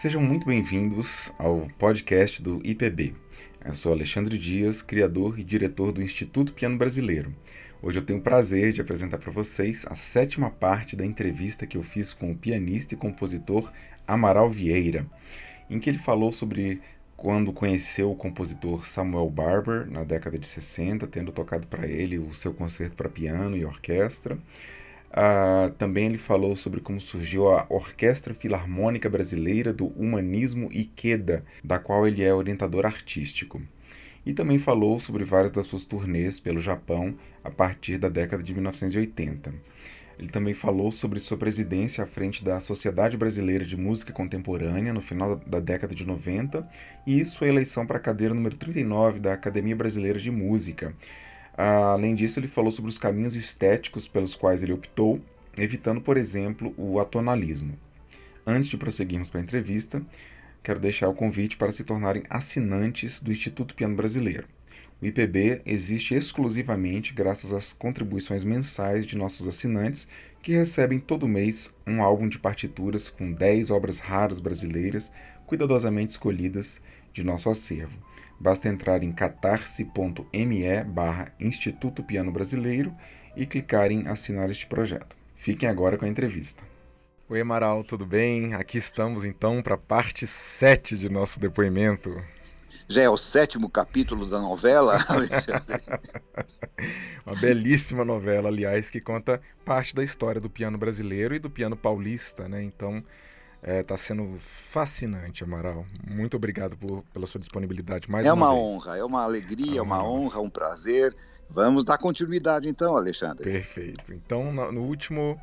Sejam muito bem-vindos ao podcast do IPB. Eu sou Alexandre Dias, criador e diretor do Instituto Piano Brasileiro. Hoje eu tenho o prazer de apresentar para vocês a sétima parte da entrevista que eu fiz com o pianista e compositor Amaral Vieira, em que ele falou sobre quando conheceu o compositor Samuel Barber na década de 60, tendo tocado para ele o seu concerto para piano e orquestra. Uh, também ele falou sobre como surgiu a Orquestra Filarmônica Brasileira do Humanismo Ikeda, da qual ele é orientador artístico. E também falou sobre várias das suas turnês pelo Japão a partir da década de 1980. Ele também falou sobre sua presidência à frente da Sociedade Brasileira de Música Contemporânea no final da década de 90 e sua eleição para a cadeira número 39 da Academia Brasileira de Música. Além disso, ele falou sobre os caminhos estéticos pelos quais ele optou, evitando, por exemplo, o atonalismo. Antes de prosseguirmos para a entrevista, quero deixar o convite para se tornarem assinantes do Instituto Piano Brasileiro. O IPB existe exclusivamente graças às contribuições mensais de nossos assinantes, que recebem todo mês um álbum de partituras com 10 obras raras brasileiras cuidadosamente escolhidas de nosso acervo. Basta entrar em catarse.me barra Instituto Piano Brasileiro e clicar em assinar este projeto. Fiquem agora com a entrevista. Oi, Amaral, tudo bem? Aqui estamos então para a parte 7 de nosso depoimento já é o sétimo capítulo da novela, Uma belíssima novela, aliás, que conta parte da história do piano brasileiro e do piano paulista, né? Então, está é, tá sendo fascinante, Amaral. Muito obrigado por, pela sua disponibilidade mais é uma, uma honra, é uma alegria, é uma honra, um prazer. Vamos dar continuidade então, Alexandre. Perfeito. Então, no, no último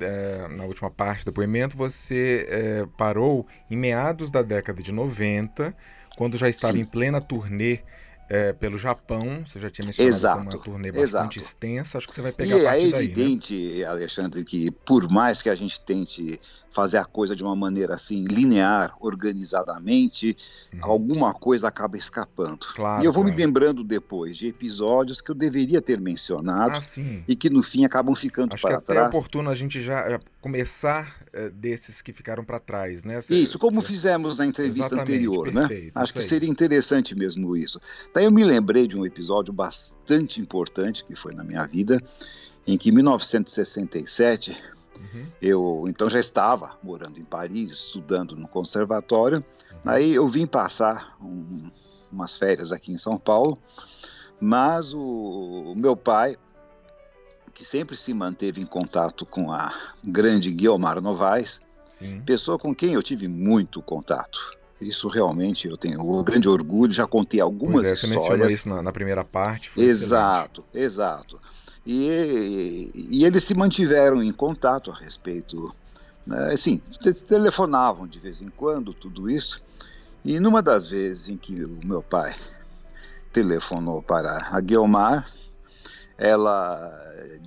é, na última parte do depoimento, você é, parou em meados da década de 90 quando já estava Sim. em plena turnê é, pelo Japão, você já tinha mencionado exato, uma turnê bastante exato. extensa, acho que você vai pegar e a partir é daí, né? evidente, né? Alexandre, que por mais que a gente tente fazer a coisa de uma maneira assim linear, organizadamente, uhum. alguma coisa acaba escapando. Claro, e eu vou claro. me lembrando depois de episódios que eu deveria ter mencionado ah, e que no fim acabam ficando Acho para que trás. É oportuno a gente já começar é, desses que ficaram para trás, né? isso, como fizemos na entrevista anterior, né? perfeito, né? Acho que seria interessante mesmo isso. Daí eu me lembrei de um episódio bastante importante que foi na minha vida, em que em 1967 Uhum. Eu então já estava morando em Paris, estudando no conservatório. Uhum. Aí eu vim passar um, umas férias aqui em São Paulo, mas o, o, meu pai, que sempre se manteve em contato com a grande Guiomar Novaes, Sim. pessoa com quem eu tive muito contato. Isso realmente eu tenho um grande orgulho, já contei algumas é, histórias. Você mencionou isso na, na primeira parte. exato, excelente. exato. E, e eles se mantiveram em contato a respeito, né, assim, telefonavam de vez em quando, tudo isso. E numa das vezes em que o meu pai telefonou para a Guilmar, ela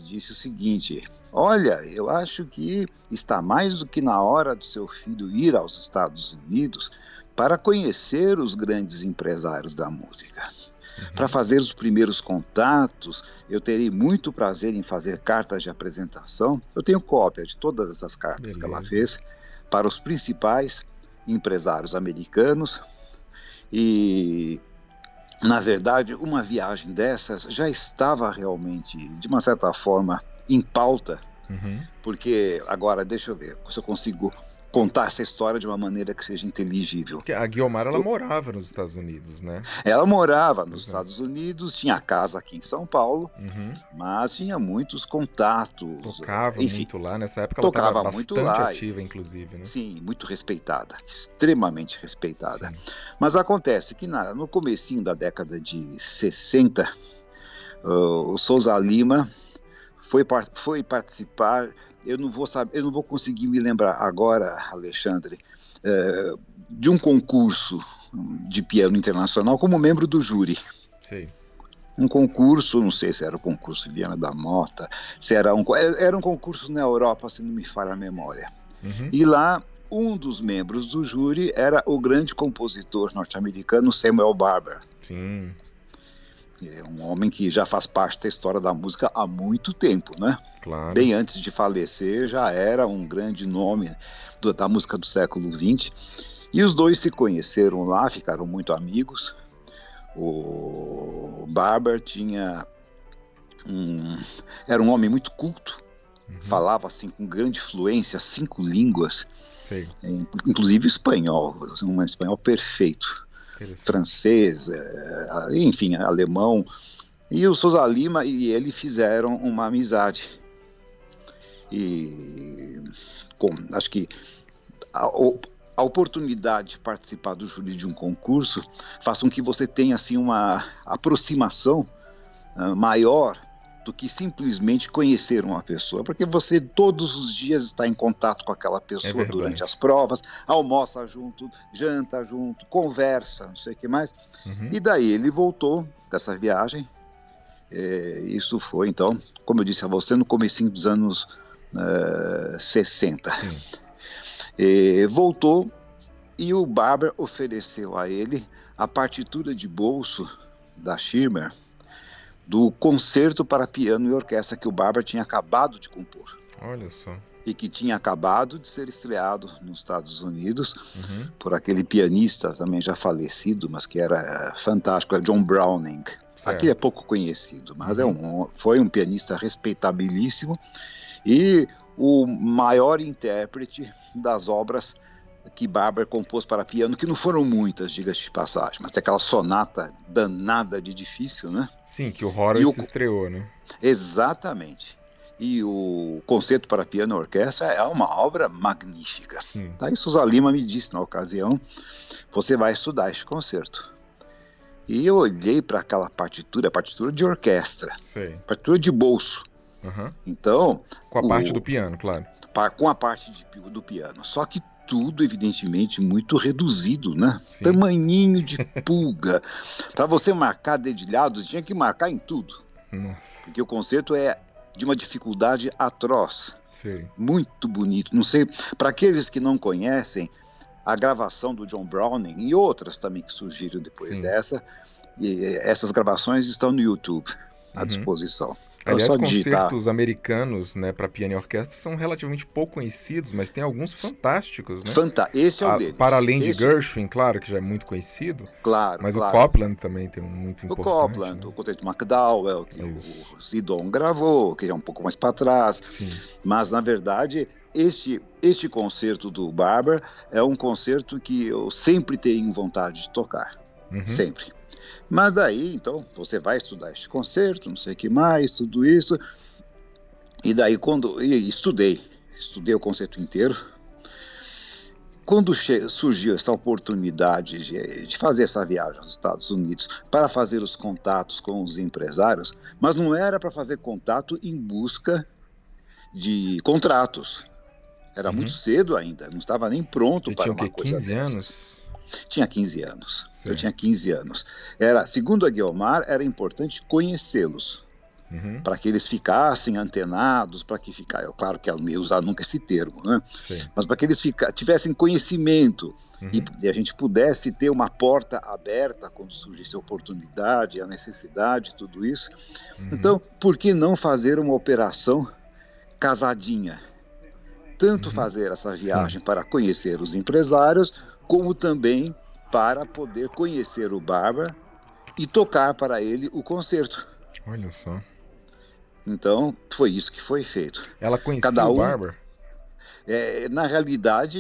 disse o seguinte: Olha, eu acho que está mais do que na hora do seu filho ir aos Estados Unidos para conhecer os grandes empresários da música. Para fazer os primeiros contatos, eu terei muito prazer em fazer cartas de apresentação. Eu tenho cópia de todas essas cartas Beleza. que ela fez para os principais empresários americanos. E, na verdade, uma viagem dessas já estava realmente, de uma certa forma, em pauta. Uhum. Porque, agora, deixa eu ver se eu consigo contar essa história de uma maneira que seja inteligível. Porque a Guiomar ela Eu... morava nos Estados Unidos, né? Ela morava nos Exato. Estados Unidos, tinha casa aqui em São Paulo, uhum. mas tinha muitos contatos. Tocava enfim, muito lá nessa época. Ela tocava muito lá, ativa, inclusive, né? Sim, muito respeitada, extremamente respeitada. Sim. Mas acontece que na, no comecinho da década de 60, uh, o Souza Lima foi, foi participar eu não vou saber, eu não vou conseguir me lembrar agora, Alexandre, é, de um concurso de piano internacional como membro do júri. Sim. Um concurso, não sei se era o concurso Viana da Mota, se era um, era um concurso na Europa, se não me falha a memória. Uhum. E lá, um dos membros do júri era o grande compositor norte-americano Samuel Barber. Sim. É um homem que já faz parte da história da música há muito tempo, né? Claro. Bem antes de falecer, já era um grande nome do, da música do século XX. E os dois se conheceram lá, ficaram muito amigos. O Barber tinha um, era um homem muito culto, uhum. falava assim com grande fluência, cinco línguas, Sim. inclusive espanhol, um espanhol perfeito, francês, é, enfim, alemão. E o Souza Lima e ele fizeram uma amizade. E com, acho que a, a oportunidade de participar do júri de um concurso faz com que você tenha assim uma aproximação uh, maior do que simplesmente conhecer uma pessoa, porque você todos os dias está em contato com aquela pessoa é durante as provas, almoça junto, janta junto, conversa, não sei o que mais. Uhum. E daí ele voltou dessa viagem. É, isso foi, então, como eu disse a você, no começo dos anos uh, 60. É, voltou e o Barber ofereceu a ele a partitura de bolso da Schirmer do concerto para piano e orquestra que o Barber tinha acabado de compor. Olha só. E que tinha acabado de ser estreado nos Estados Unidos uhum. por aquele pianista também já falecido, mas que era fantástico, é John Browning. Certo. Aqui é pouco conhecido, mas é uhum. é um, foi um pianista respeitabilíssimo e o maior intérprete das obras que Barber compôs para piano, que não foram muitas, diga-se de passagem, mas tem aquela sonata danada de difícil, né? Sim, que o Horowitz o... estreou, né? Exatamente. E o Concerto para Piano e Orquestra é uma obra magnífica. Sim. Daí Suza Lima me disse na ocasião, você vai estudar este concerto. E eu olhei para aquela partitura, a partitura de orquestra, Sei. partitura de bolso. Uhum. Então. Com a o... parte do piano, claro. Com a parte de, do piano. Só que tudo, evidentemente, muito reduzido, né? Sim. Tamanhinho de pulga. Para você marcar dedilhados, tinha que marcar em tudo. Nossa. Porque o concerto é de uma dificuldade atroz. Sim. Muito bonito. Não sei, para aqueles que não conhecem, a gravação do John Browning e outras também que surgiram depois Sim. dessa, e essas gravações estão no YouTube à uhum. disposição. Aliás, concertos digitar. americanos né, para piano e orquestra são relativamente pouco conhecidos, mas tem alguns fantásticos. Né? Fanta Esse é o deles. Para além de Gershwin, claro, que já é muito conhecido. Claro, Mas claro. o Copland também tem um muito importante. O Copland, né? o concerto de McDowell, que Isso. o Sidon gravou, que é um pouco mais para trás. Sim. Mas, na verdade, este, este concerto do Barber é um concerto que eu sempre tenho vontade de tocar. Uhum. Sempre. Mas daí, então, você vai estudar este concerto, não sei o que mais, tudo isso. E daí, quando. E estudei, estudei o concerto inteiro. Quando surgiu essa oportunidade de, de fazer essa viagem aos Estados Unidos para fazer os contatos com os empresários, mas não era para fazer contato em busca de contratos. Era uhum. muito cedo ainda, não estava nem pronto Você para tinha uma coisa 15 dessas. anos? Tinha 15 anos. Sim. Eu tinha 15 anos. Era, segundo a Guilmar, era importante conhecê-los. Uhum. Para que eles ficassem antenados, para que ficassem. Claro que eu não ia usar nunca esse termo, né? Sim. Mas para que eles fica, tivessem conhecimento uhum. e, e, a gente pudesse ter uma porta aberta quando surgisse a oportunidade, a necessidade, tudo isso. Uhum. Então, por que não fazer uma operação casadinha? Tanto uhum. fazer essa viagem para conhecer os empresários, como também para poder conhecer o Barba e tocar para ele o concerto. Olha só. Então, foi isso que foi feito. Ela conhecia Cada um, o Barber? É, na realidade,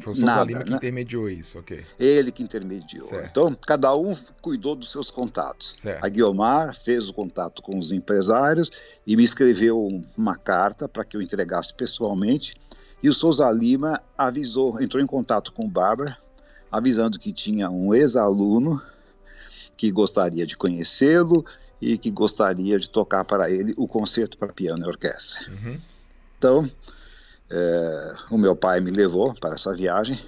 foi o Nada, Lima que né? intermediou isso, ok. Ele que intermediou. Certo. Então, cada um cuidou dos seus contatos. Certo. A Guiomar fez o contato com os empresários e me escreveu uma carta para que eu entregasse pessoalmente. E o Souza Lima avisou, entrou em contato com o Bárbara, avisando que tinha um ex-aluno que gostaria de conhecê-lo e que gostaria de tocar para ele o concerto para piano e orquestra. Uhum. Então, é, o meu pai me levou para essa viagem.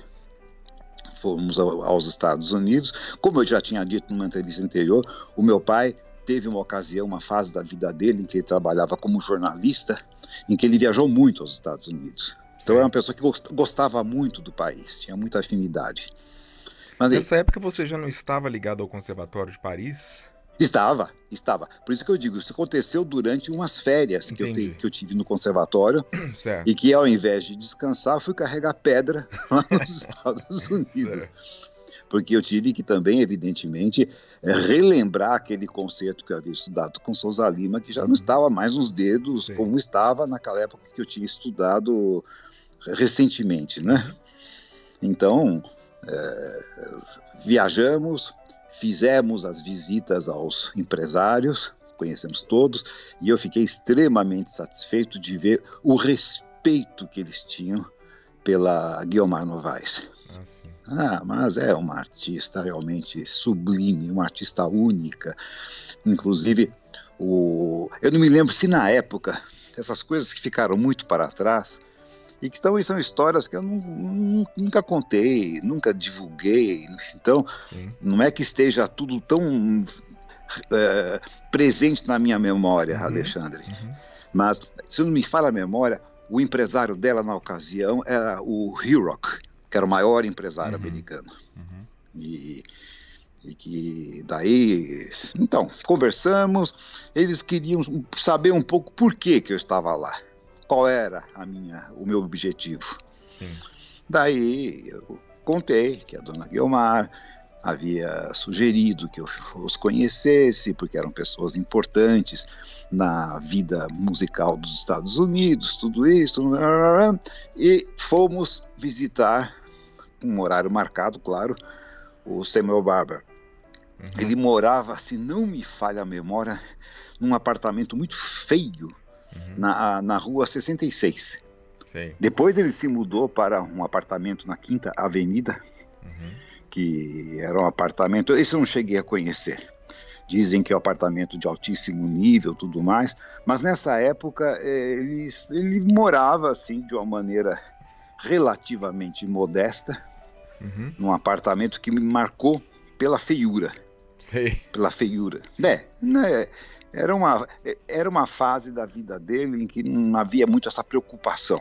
Fomos aos Estados Unidos. Como eu já tinha dito numa entrevista anterior, o meu pai teve uma ocasião, uma fase da vida dele em que ele trabalhava como jornalista, em que ele viajou muito aos Estados Unidos. Então era uma pessoa que gostava muito do país, tinha muita afinidade. Mas Nessa época você já não estava ligado ao Conservatório de Paris? Estava, estava. Por isso que eu digo, isso aconteceu durante umas férias que eu, te, que eu, tive no conservatório certo. e que ao invés de descansar, fui carregar pedra lá nos Estados Unidos. Certo. Porque eu tive que também, evidentemente, é, relembrar aquele concerto que eu havia estudado com Souza Lima, que já não uhum. estava mais nos dedos Sim. como estava naquela época que eu tinha estudado recentemente, né? Então, é, viajamos, fizemos as visitas aos empresários, conhecemos todos, e eu fiquei extremamente satisfeito de ver o respeito que eles tinham pela Guiomar Novaes. Ah, ah, mas é uma artista realmente sublime, uma artista única. Inclusive, o... eu não me lembro se na época, essas coisas que ficaram muito para trás, e que estão, são histórias que eu não, nunca contei, nunca divulguei. Então, Sim. não é que esteja tudo tão é, presente na minha memória, uhum. Alexandre. Uhum. Mas, se não me falha a memória, o empresário dela na ocasião era o Hirock, que era o maior empresário uhum. americano. Uhum. E, e que daí, então, conversamos, eles queriam saber um pouco por que, que eu estava lá qual era a minha, o meu objetivo. Sim. Daí eu contei que a dona Guilmar havia sugerido que eu os conhecesse, porque eram pessoas importantes na vida musical dos Estados Unidos, tudo isso, e fomos visitar, um horário marcado, claro, o Samuel Barber. Uhum. Ele morava, se não me falha a memória, num apartamento muito feio, uhum. na, na rua 66. Sim. Depois ele se mudou para um apartamento na Quinta Avenida, uhum. que era um apartamento. Esse eu não cheguei a conhecer. Dizem que é um apartamento de altíssimo nível, tudo mais. Mas nessa época ele, ele morava assim de uma maneira relativamente modesta, uhum. num apartamento que me marcou pela feiura. Sim. Pela feiura. É, né? Era uma, era uma fase da vida dele em que não havia muito essa preocupação.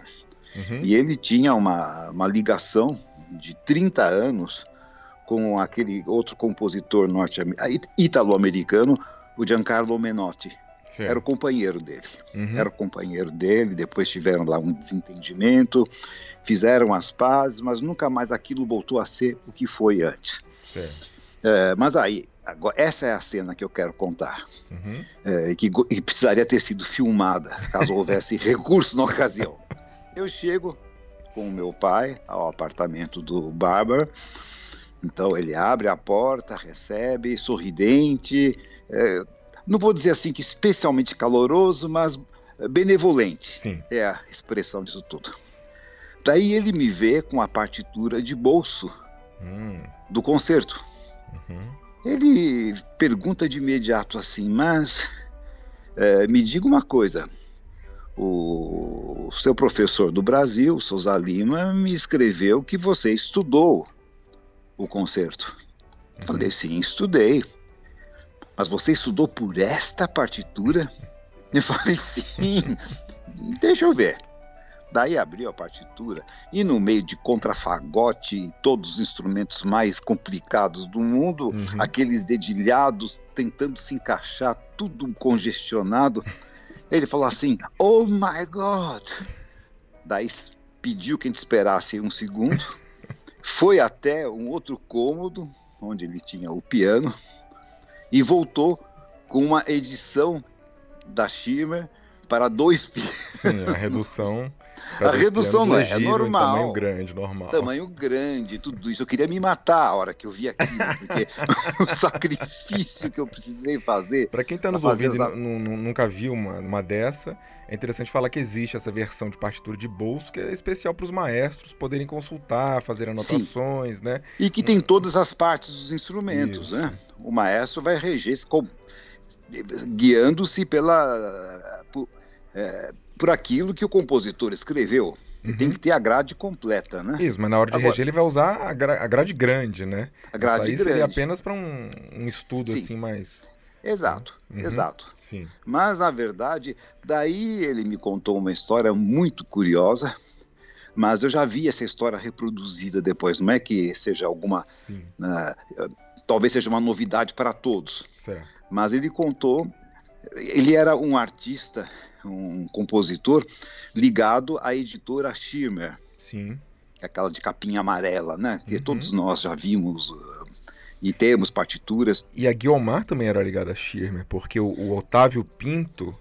Uhum. E ele tinha uma, uma ligação de 30 anos com aquele outro compositor norte italo-americano, o Giancarlo Menotti. Era o companheiro dele. Uhum. Era o companheiro dele. Depois tiveram lá um desentendimento, fizeram as pazes, mas nunca mais aquilo voltou a ser o que foi antes. É, mas aí, Agora, essa é a cena que eu quero contar. Uhum. É, que, e precisaria ter sido filmada, caso houvesse recurso na ocasião. Eu chego com o meu pai ao apartamento do Barber. Então ele abre a porta, recebe, sorridente. É, não vou dizer assim que especialmente caloroso, mas benevolente. Sim. É a expressão disso tudo. Daí ele me vê com a partitura de bolso hum. do concerto. Uhum. Ele pergunta de imediato assim, mas é, me diga uma coisa. O seu professor do Brasil, Souza Lima, me escreveu que você estudou o concerto. Uhum. Falei, sim, estudei. Mas você estudou por esta partitura? Eu falei, sim. Deixa eu ver. Daí abriu a partitura e no meio de contrafagote e todos os instrumentos mais complicados do mundo, uhum. aqueles dedilhados tentando se encaixar, tudo congestionado, ele falou assim: "Oh my God!" Daí pediu que a gente esperasse um segundo, foi até um outro cômodo onde ele tinha o piano e voltou com uma edição da Schirmer para dois pianos. Sim, a redução a redução não é, é normal. Tamanho grande, normal. Tamanho grande, tudo isso. Eu queria me matar a hora que eu vi aquilo, porque o sacrifício que eu precisei fazer. Para quem está nos ouvindo essa... e nunca viu uma, uma dessa, é interessante falar que existe essa versão de partitura de bolso que é especial para os maestros poderem consultar, fazer anotações, Sim. né? E que tem todas as partes dos instrumentos, isso. né? O maestro vai reger guiando-se pela por, é, por aquilo que o compositor escreveu. Uhum. Tem que ter a grade completa, né? Isso, mas na hora de Agora, reger ele vai usar a, gra a grade grande, né? A grade Isso aí grande. seria apenas para um, um, estudo Sim. assim mais... Exato, uhum. exato. Sim. Mas, na verdade, daí ele me contou uma história muito curiosa, mas eu já vi essa história reproduzida depois. Não é que seja alguma... Uh, talvez seja uma novidade para todos. Certo. mas ele contou. Ele era um artista, um compositor ligado à editora Schirmer. Sim. Aquela de capinha amarela, né? Que uhum. todos nós já vimos uh, e temos partituras. E a Guiomar também era ligada a Schirmer, porque o, o Otávio Pinto,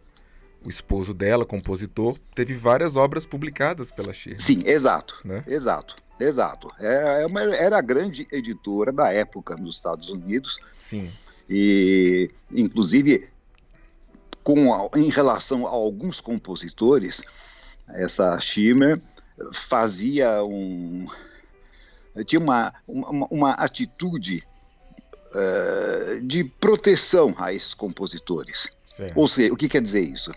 o esposo dela, compositor, teve várias obras publicadas pela Schirmer. Sim, exato, né? exato, exato. É, é uma, era a grande editora da época nos Estados Unidos. Sim. E, inclusive, com, em relação a alguns compositores, essa Schirmer fazia um tinha uma, uma, uma atitude uh, de proteção a esses compositores. Ou seja, o que quer dizer isso?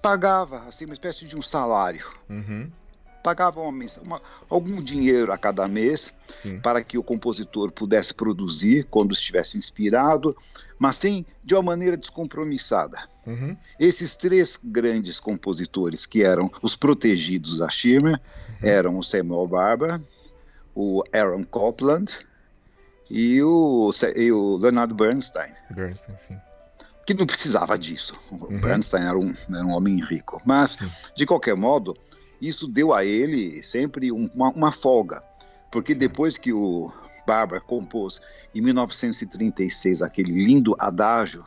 Pagava assim uma espécie de um salário. Uhum pagava uma, uma, algum dinheiro a cada mês Sim. para que o compositor pudesse produzir quando estivesse inspirado, mas sem de uma maneira descompromissada. Uhum. Esses três grandes compositores que eram os protegidos da Schirmer uhum. eram o Samuel Barber, o Aaron Copland e o, e o Leonard Bernstein. Bernstein, sim que não precisava disso. Uhum. Bernstein era um, era um homem rico. Mas, sim. de qualquer modo, isso deu a ele sempre uma, uma folga, porque depois que o Barber compôs em 1936 aquele lindo adágio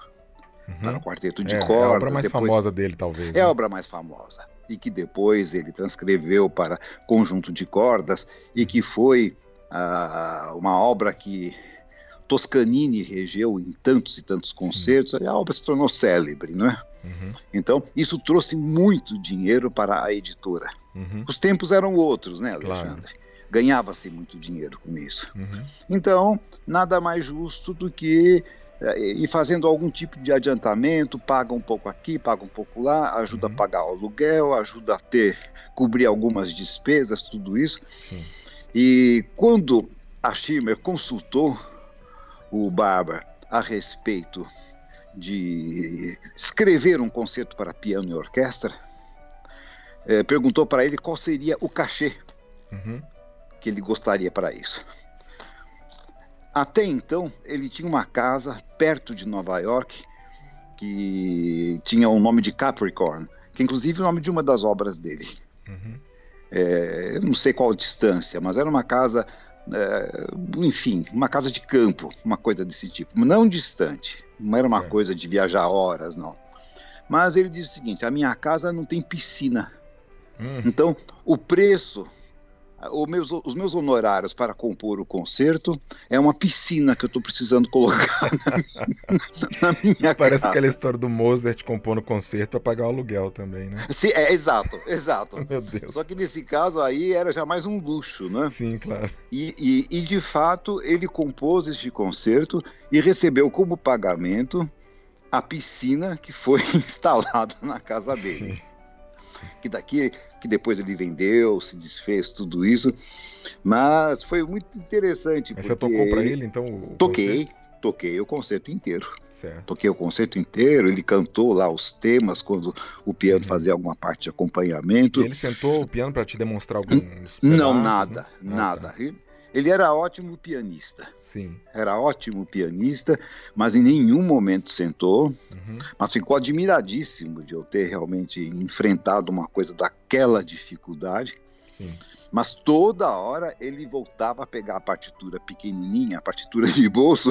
uhum. para o quarteto de é, cordas, é a obra mais depois, famosa dele, talvez. É né? a obra mais famosa e que depois ele transcreveu para conjunto de cordas e que foi ah, uma obra que Toscanini regeu em tantos e tantos concertos, a obra se tornou célebre, não é? Uhum. Então, isso trouxe muito dinheiro para a editora. Uhum. Os tempos eram outros, né, Alexandre? Claro. Ganhava-se muito dinheiro com isso. Uhum. Então, nada mais justo do que eh, ir fazendo algum tipo de adiantamento, paga um pouco aqui, paga um pouco lá, ajuda uhum. a pagar o aluguel, ajuda a ter, cobrir algumas despesas, tudo isso. Sim. E quando a Schirmer consultou o Barber a respeito de escrever um concerto para piano e orquestra, é, perguntou para ele qual seria o cachê uhum. que ele gostaria para isso. Até então, ele tinha uma casa perto de Nova York que tinha o nome de Capricorn, que inclusive é o nome de uma das obras dele. Uhum. É, eu não sei qual distância, mas era uma casa é, enfim, uma casa de campo, uma coisa desse tipo, não distante, não era uma coisa de viajar horas, não. Mas ele disse o seguinte: a minha casa não tem piscina, hum. então o preço meus, os meus honorários para compor o concerto é uma piscina que eu estou precisando colocar na, na minha Parece casa. aquela história do Mozart compondo o concerto para pagar o aluguel também, né? Sim, é, exato, exato. Meu Deus. Só que nesse caso aí era já mais um luxo, né? Sim, claro. E, e, e de fato ele compôs este concerto e recebeu como pagamento a piscina que foi instalada na casa dele. Sim. Que daqui que depois ele vendeu, se desfez, tudo isso. Mas foi muito interessante. Mas você tocou para ele, então? Toquei, concerto? toquei o concerto inteiro. Certo. Toquei o concerto inteiro, ele cantou lá os temas quando o piano uhum. fazia alguma parte de acompanhamento. E ele sentou o piano para te demonstrar alguns pedaços, Não, nada, né? nada. Ah, tá. Ele era ótimo pianista. Sim. Era ótimo pianista, mas em nenhum momento sentou. Uhum. Mas ficou admiradíssimo de eu ter realmente enfrentado uma coisa daquela dificuldade. Sim. Mas toda hora ele voltava a pegar a partitura pequenininha, a partitura de bolso,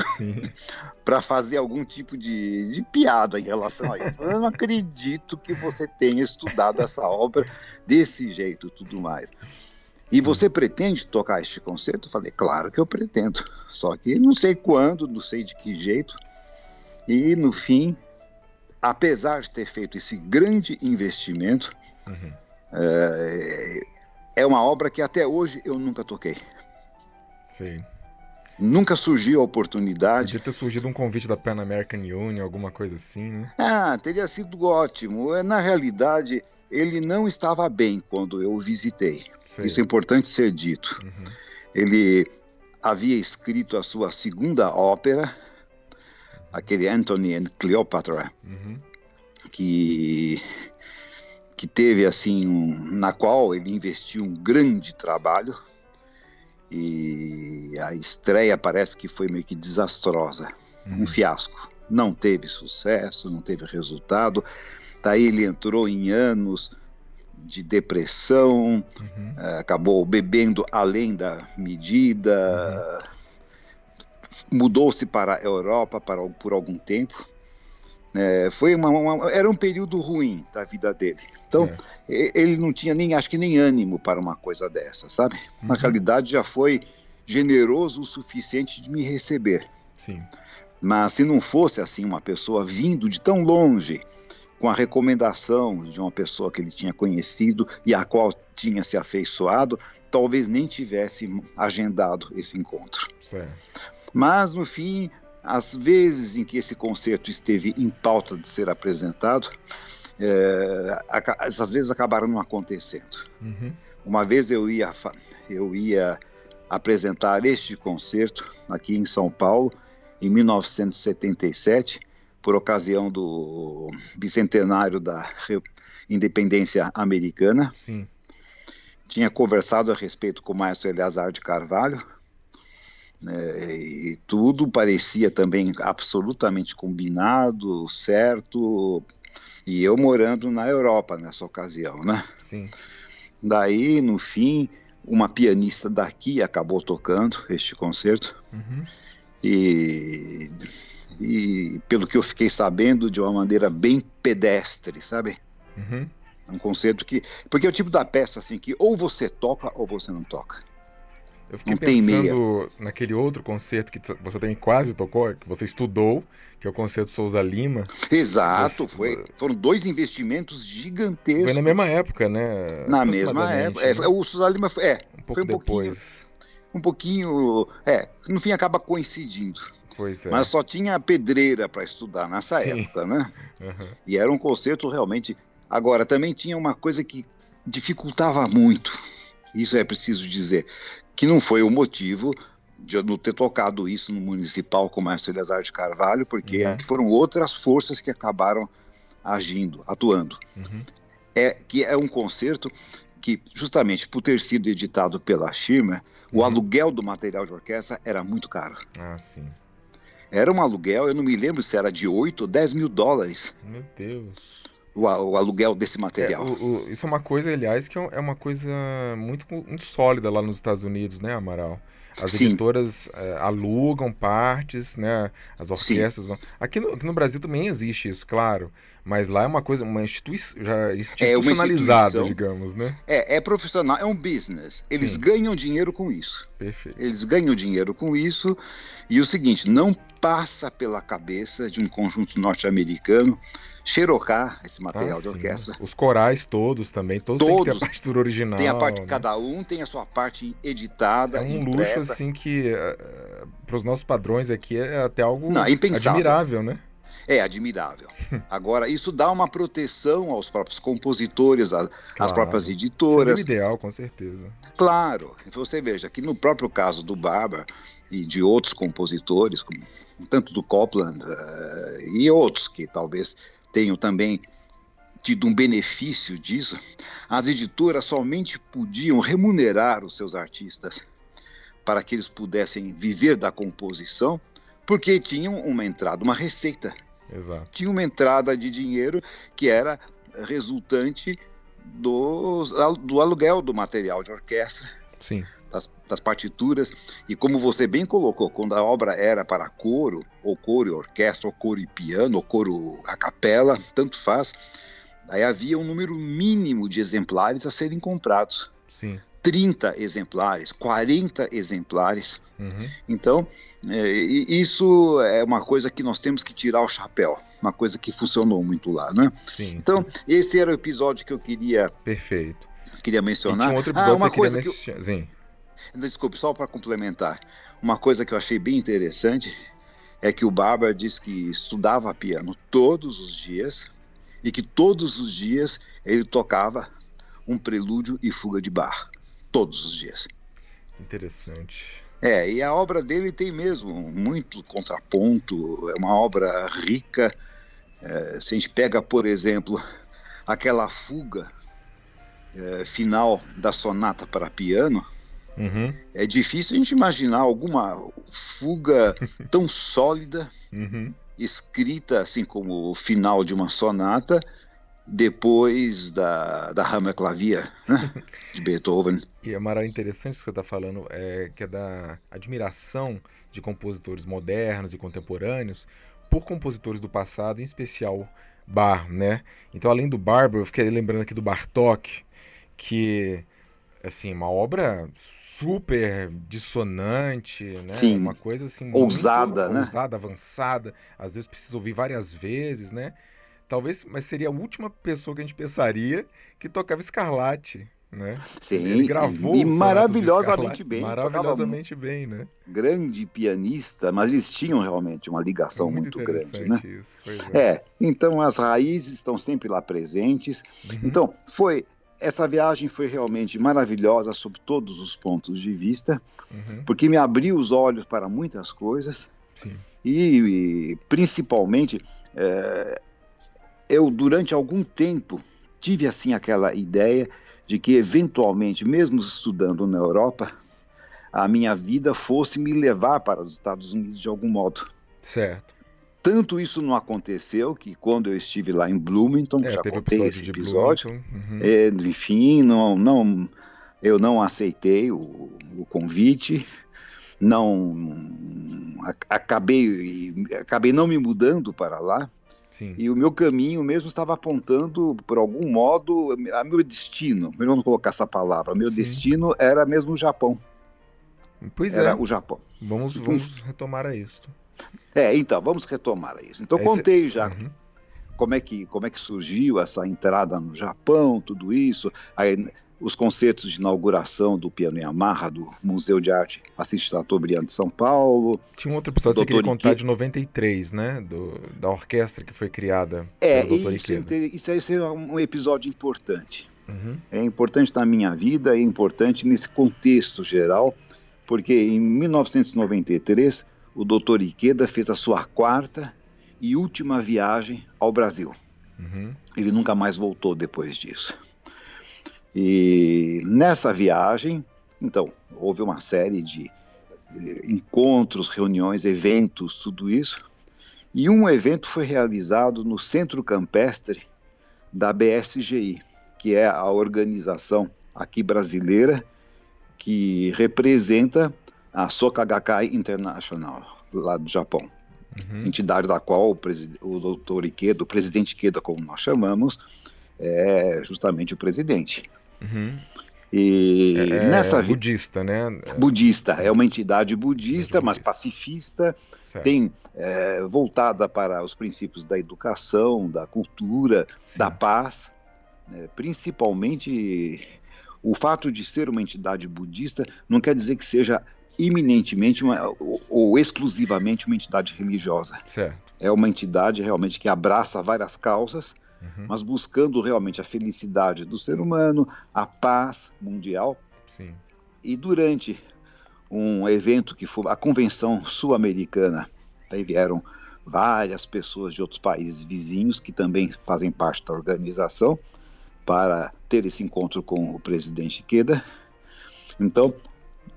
para fazer algum tipo de, de, piada em relação a isso. Eu não acredito que você tenha estudado essa obra desse jeito, tudo mais. E você pretende tocar este concerto? Eu falei, claro que eu pretendo. Só que não sei quando, não sei de que jeito. E no fim, apesar de ter feito esse grande investimento, uhum. é, é, uma obra que até hoje eu nunca toquei. Sim. Nunca surgiu a oportunidade. Podia ter surgido um convite da Pan American Union, alguma coisa assim, né? Ah, teria sido ótimo. Na realidade, ele não estava bem quando eu o visitei. Sim. Isso é importante ser dito. Uhum. Ele havia escrito a sua segunda ópera, aquele Antony and Cleopatra, uhum. que que teve assim um, na qual ele investiu um grande trabalho e a estreia parece que foi meio que desastrosa, uhum. um fiasco, não teve sucesso, não teve resultado. Daí ele entrou em anos de depressão, uhum. uh, acabou bebendo além da medida, uhum. mudou-se para a Europa para, por algum tempo. É, foi uma, uma, era um período ruim da vida dele. Então, é. ele não tinha nem, acho que nem ânimo para uma coisa dessa, sabe? Uhum. Na realidade, já foi generoso o suficiente de me receber. Sim. Mas se não fosse assim uma pessoa vindo de tão longe, com a recomendação de uma pessoa que ele tinha conhecido e a qual tinha se afeiçoado, talvez nem tivesse agendado esse encontro. Certo. Mas no fim, as vezes em que esse concerto esteve em pauta de ser apresentado, é, essas vezes acabaram não acontecendo. Uhum. Uma vez eu ia, eu ia apresentar este concerto aqui em São Paulo, em 1977, por ocasião do bicentenário da independência americana. Sim. Tinha conversado a respeito com o maestro Eleazar de Carvalho, né, e tudo parecia também absolutamente combinado, certo, e eu morando na Europa nessa ocasião, né? Sim. Daí, no fim, uma pianista daqui acabou tocando este concerto. Uhum. E, e, pelo que eu fiquei sabendo, de uma maneira bem pedestre, sabe? Uhum. Um concerto que. Porque é o tipo da peça assim que ou você toca ou você não toca. Eu fiquei não pensando naquele outro concerto que você também quase tocou, que você estudou, que é o concerto Souza Lima. Exato, você... foi, foram dois investimentos gigantescos. Foi na mesma época, né? Na mesma época. É, né? É, o Souza Lima foi, é, um pouco foi um depois. pouquinho. Um pouquinho. É, no fim acaba coincidindo. Pois é. Mas só tinha pedreira para estudar nessa Sim. época, né? Uhum. E era um concerto realmente. Agora, também tinha uma coisa que dificultava muito. Isso é preciso dizer que não foi o motivo de eu não ter tocado isso no municipal com o Maestro Eleazar de Carvalho, porque uhum. foram outras forças que acabaram agindo, atuando. Uhum. É que é um concerto que, justamente por ter sido editado pela Schirmer, uhum. o aluguel do material de orquestra era muito caro. Ah, sim. Era um aluguel, eu não me lembro se era de 8 ou 10 mil dólares. Meu Deus o, o aluguel desse material. É, o, o, isso é uma coisa, aliás, que é, é uma coisa muito, muito sólida lá nos Estados Unidos, né, Amaral? As Sim. editoras é, alugam partes, né? As orquestras. Aqui, no, aqui no Brasil também existe isso, claro. Mas lá é uma coisa, uma instituição já institucionalizada, é digamos, né? É, é profissional, é um business. Eles Sim. ganham dinheiro com isso. Perfeito. Eles ganham dinheiro com isso. E o seguinte, não passa pela cabeça de um conjunto norte-americano xerocar esse material ah, de orquestra. Os corais todos também, todos, todos têm que ter a partitura original. Tem a parte, né? cada um tem a sua parte editada, É um impressa. luxo assim que uh, eh, para os nossos padrões aqui é até algo Não, admirável, né? É admirável. Agora, isso dá uma proteção aos próprios compositores, às claro. próprias editoras. Seria o ideal, com certeza. Claro. Você veja que no próprio caso do Barber e de outros compositores, como, tanto do Copland uh, e outros que talvez tenham também tido um benefício disso, as editoras somente podiam remunerar os seus artistas para que eles pudessem viver da composição, porque tinham uma entrada, uma receita. Exato. Tinha uma entrada de dinheiro que era resultante do, do aluguel do material de orquestra. Sim das, das, partituras. E como você bem colocou, quando a obra era para coro, ou coro e orquestra, ou coro e piano, ou coro a capela, tanto faz, aí havia um número mínimo de exemplares a serem comprados. Sim. 30 exemplares, 40 exemplares. Uhum. Então, é, isso é uma coisa que nós temos que tirar o chapéu. Uma coisa que funcionou muito lá, né? Sim, então, esse era o episódio que eu queria. Perfeito. Queria mencionar. E um outro episódio ah, uma que coisa que eu... Sim. Desculpe, só para complementar. Uma coisa que eu achei bem interessante é que o Barber diz que estudava piano todos os dias e que todos os dias ele tocava um prelúdio e fuga de bar. Todos os dias. Interessante. É, e a obra dele tem mesmo muito contraponto, é uma obra rica. É, se a gente pega, por exemplo, aquela fuga é, final da sonata para piano, Uhum. É difícil a gente imaginar alguma fuga tão sólida uhum. escrita assim como o final de uma sonata depois da, da Hammerklavier, né? de Beethoven. E é mara interessante que você está falando, é, que é da admiração de compositores modernos e contemporâneos por compositores do passado, em especial Bar, né? Então, além do Barber, eu fiquei lembrando aqui do Bartok, que, assim, uma obra super dissonante, né? Sim. Uma coisa assim ousada, muito né? Ousada, avançada. Às vezes precisa ouvir várias vezes, né? Talvez, mas seria a última pessoa que a gente pensaria que tocava Escarlate, né? Sim, Ele gravou e maravilhosamente bem. Maravilhosamente bem, né? Grande pianista, mas eles tinham realmente uma ligação muito, grande, né? Isso, pois É, então as raízes estão sempre lá presentes. Uhum. Então, foi essa viagem foi realmente maravilhosa sob todos os pontos de vista, Uhum, porque me abriu os olhos para muitas coisas sim. e, e, principalmente é, eu durante algum tempo tive assim aquela ideia de que eventualmente, mesmo estudando na Europa, a minha vida fosse me levar para os Estados Unidos de algum modo. Certo. Tanto isso não aconteceu que quando eu estive lá em Bloomington, É, já contei esse episódio. Uhum. é, enfim, não, não, eu não aceitei o, o convite, não acabei, acabei não me mudando para lá Sim. e o meu caminho mesmo estava apontando por algum modo a meu destino. Melhor não colocar essa palavra. Meu Sim. destino era mesmo o Japão. Pois Era é. o Japão. Vamos, vamos retomar a isso. É, então vamos retomar isso. Então Esse- contei já Uhum. como é que como é que surgiu essa entrada no Japão, tudo isso, aí, os concertos de inauguração do piano Yamaha do Museu de Arte Assis Chateaubriand de São Paulo. Tinha um outro episódio que você Doutor queria contar de 93, né? Do, da orquestra que foi criada É, pelo Dr. isso, Ikeda. isso, isso é um episódio importante. Uhum. É importante na minha vida, é importante nesse contexto geral, porque em 1993 o Dr. Ikeda fez a sua quarta e última viagem ao Brasil. Uhum. Ele nunca mais voltou depois disso. E nessa viagem, então, houve uma série de eh, encontros, reuniões, eventos, tudo isso. E um evento foi realizado no Centro Campestre da BSGI, que é a organização aqui brasileira que representa a Soka Gakkai International, lá do Japão Uhum. entidade da qual o, o doutor Ikeda, o presidente Ikeda, como nós chamamos, é justamente o presidente. Uhum. E É, é nessa vi- budista, né? É, budista, sim. é uma entidade budista, mas Budista. pacifista, certo. tem é, voltada para os princípios da educação, da cultura, Sim. da paz, né, principalmente o fato de ser uma entidade budista não quer dizer que seja iminentemente uma, ou, ou exclusivamente uma entidade religiosa. Certo. É uma entidade realmente que abraça várias causas, Uhum. mas buscando realmente a felicidade do ser humano, a paz mundial. Sim. E durante um evento que foi a Convenção Sul-Americana, aí vieram várias pessoas de outros países vizinhos que também fazem parte da organização para ter esse encontro com o presidente Queda. Então,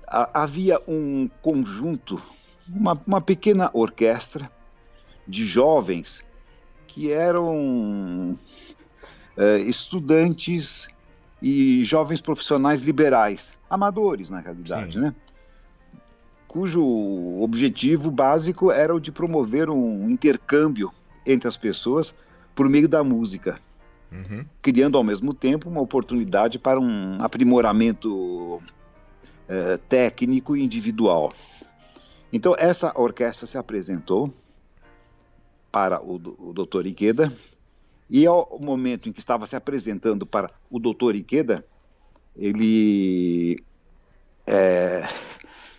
a- havia um conjunto, uma, uma pequena orquestra de jovens que eram eh, estudantes e jovens profissionais liberais, amadores na realidade, Sim. né? cujo objetivo básico era o de promover um intercâmbio entre as pessoas por meio da música, Uhum. criando ao mesmo tempo uma oportunidade para um aprimoramento eh, técnico e individual. Então, essa orquestra se apresentou para o, o Dr. Ikeda, e ao momento em que estava se apresentando para o Dr. Ikeda, ele eh,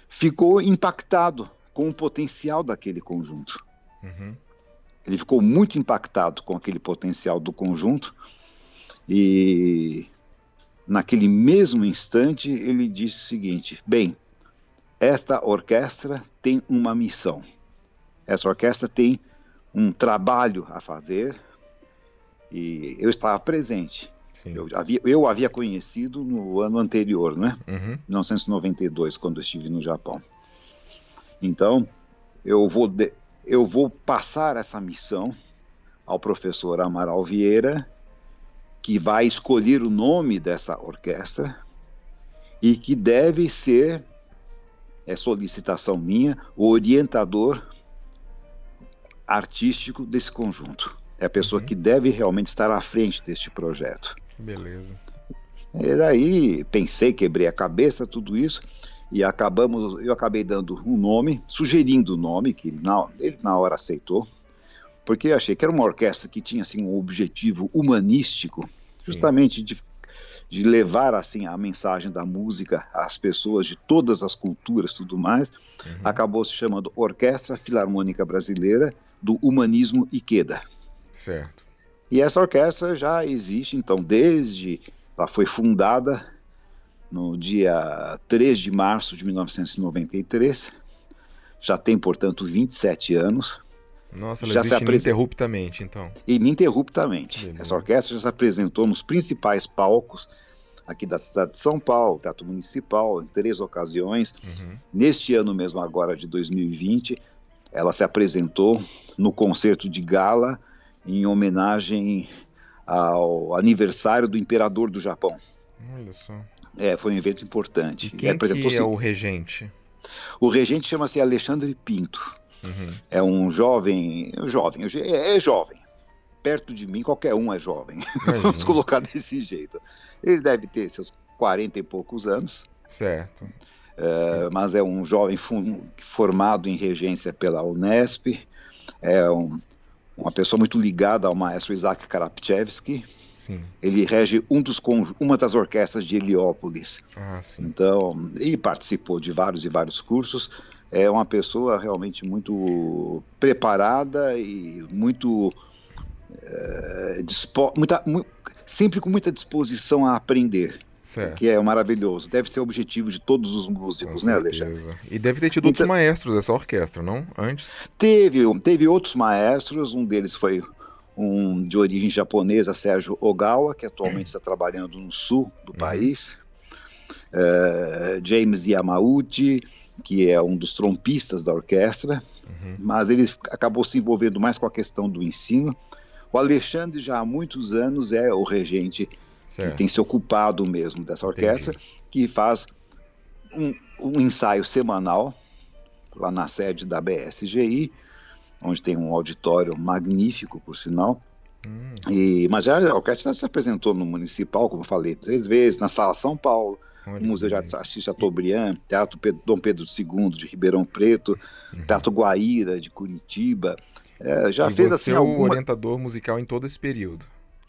ficou impactado com o potencial daquele conjunto. Uhum. Ele ficou muito impactado com aquele potencial do conjunto e naquele mesmo instante ele disse o seguinte: bem, esta orquestra tem uma missão. Essa orquestra tem um trabalho a fazer e eu estava presente. Eu havia, eu havia conhecido no ano anterior, né? Uhum. 1992, quando estive no Japão. Então, eu vou, de- eu vou passar essa missão ao professor Amaral Vieira, que vai escolher o nome dessa orquestra e que deve ser, é solicitação minha, o orientador artístico desse conjunto. É a pessoa uhum. que deve realmente estar à frente deste projeto. Beleza. E daí pensei, quebrei a cabeça, tudo isso, e acabamos, eu acabei dando um nome, sugerindo o um nome, que na, ele na hora aceitou, porque eu achei que era uma orquestra que tinha assim, um objetivo humanístico, justamente de, de levar assim a mensagem da música às pessoas de todas as culturas tudo mais, uhum. acabou se chamando Orquestra Filarmônica Brasileira do Humanismo Ikeda. Certo. E essa orquestra já existe, então, desde. Ela foi fundada no dia 3 de março de 1993. Já tem, portanto, 27 anos. Nossa, ela já existe se ininterruptamente, então. Ininterruptamente. Beleza. Essa orquestra já se apresentou nos principais palcos aqui da cidade de São Paulo, Teatro Municipal, em três ocasiões. Uhum. Neste ano mesmo, agora de 2020, ela se apresentou no concerto de gala em homenagem ao aniversário do imperador do Japão. Olha só. É, foi um evento importante. E quem e que é o regente? O regente chama-se Alexandre Pinto. Uhum. É um jovem, jovem, é, é, jovem. Perto de mim, qualquer um é jovem. Vamos colocar desse jeito. Ele deve ter seus 40 e poucos anos. Certo. É, mas é um jovem formado em regência pela Unesp. É um, uma pessoa muito ligada ao maestro Isaac Karapchevsky. Sim. Ele rege um dos uma das orquestras de Heliópolis. Ah, então, e participou de vários e vários cursos. É uma pessoa realmente muito preparada e muito, é, dispo, muita, mu, sempre com muita disposição a aprender. Certo. que é maravilhoso. Deve ser o objetivo de todos os músicos, né, Alexandre? E deve ter tido então, outros maestros essa orquestra, não? Antes? Teve, teve outros maestros, um deles foi um de origem japonesa, Sérgio Ogawa, que atualmente está trabalhando no sul do uhum. país. É, James Yamauchi, que é um dos trompistas da orquestra, uhum. mas ele acabou se envolvendo mais com a questão do ensino. O Alexandre já há muitos anos é o regente certo. que tem se ocupado mesmo dessa orquestra, Entendi. que faz um, um, ensaio semanal lá na sede da BSGI, onde tem um auditório magnífico, por sinal. Hum. E, mas já a orquestra se apresentou no Municipal, como eu falei, três vezes, na Sala São Paulo, Olha no Museu de Assis Chateaubriand, Teatro Pedro, Dom Pedro II de Ribeirão Preto, uhum. Teatro Guaíra de Curitiba. É, já e fez você assim é o alguma... orientador musical em todo esse período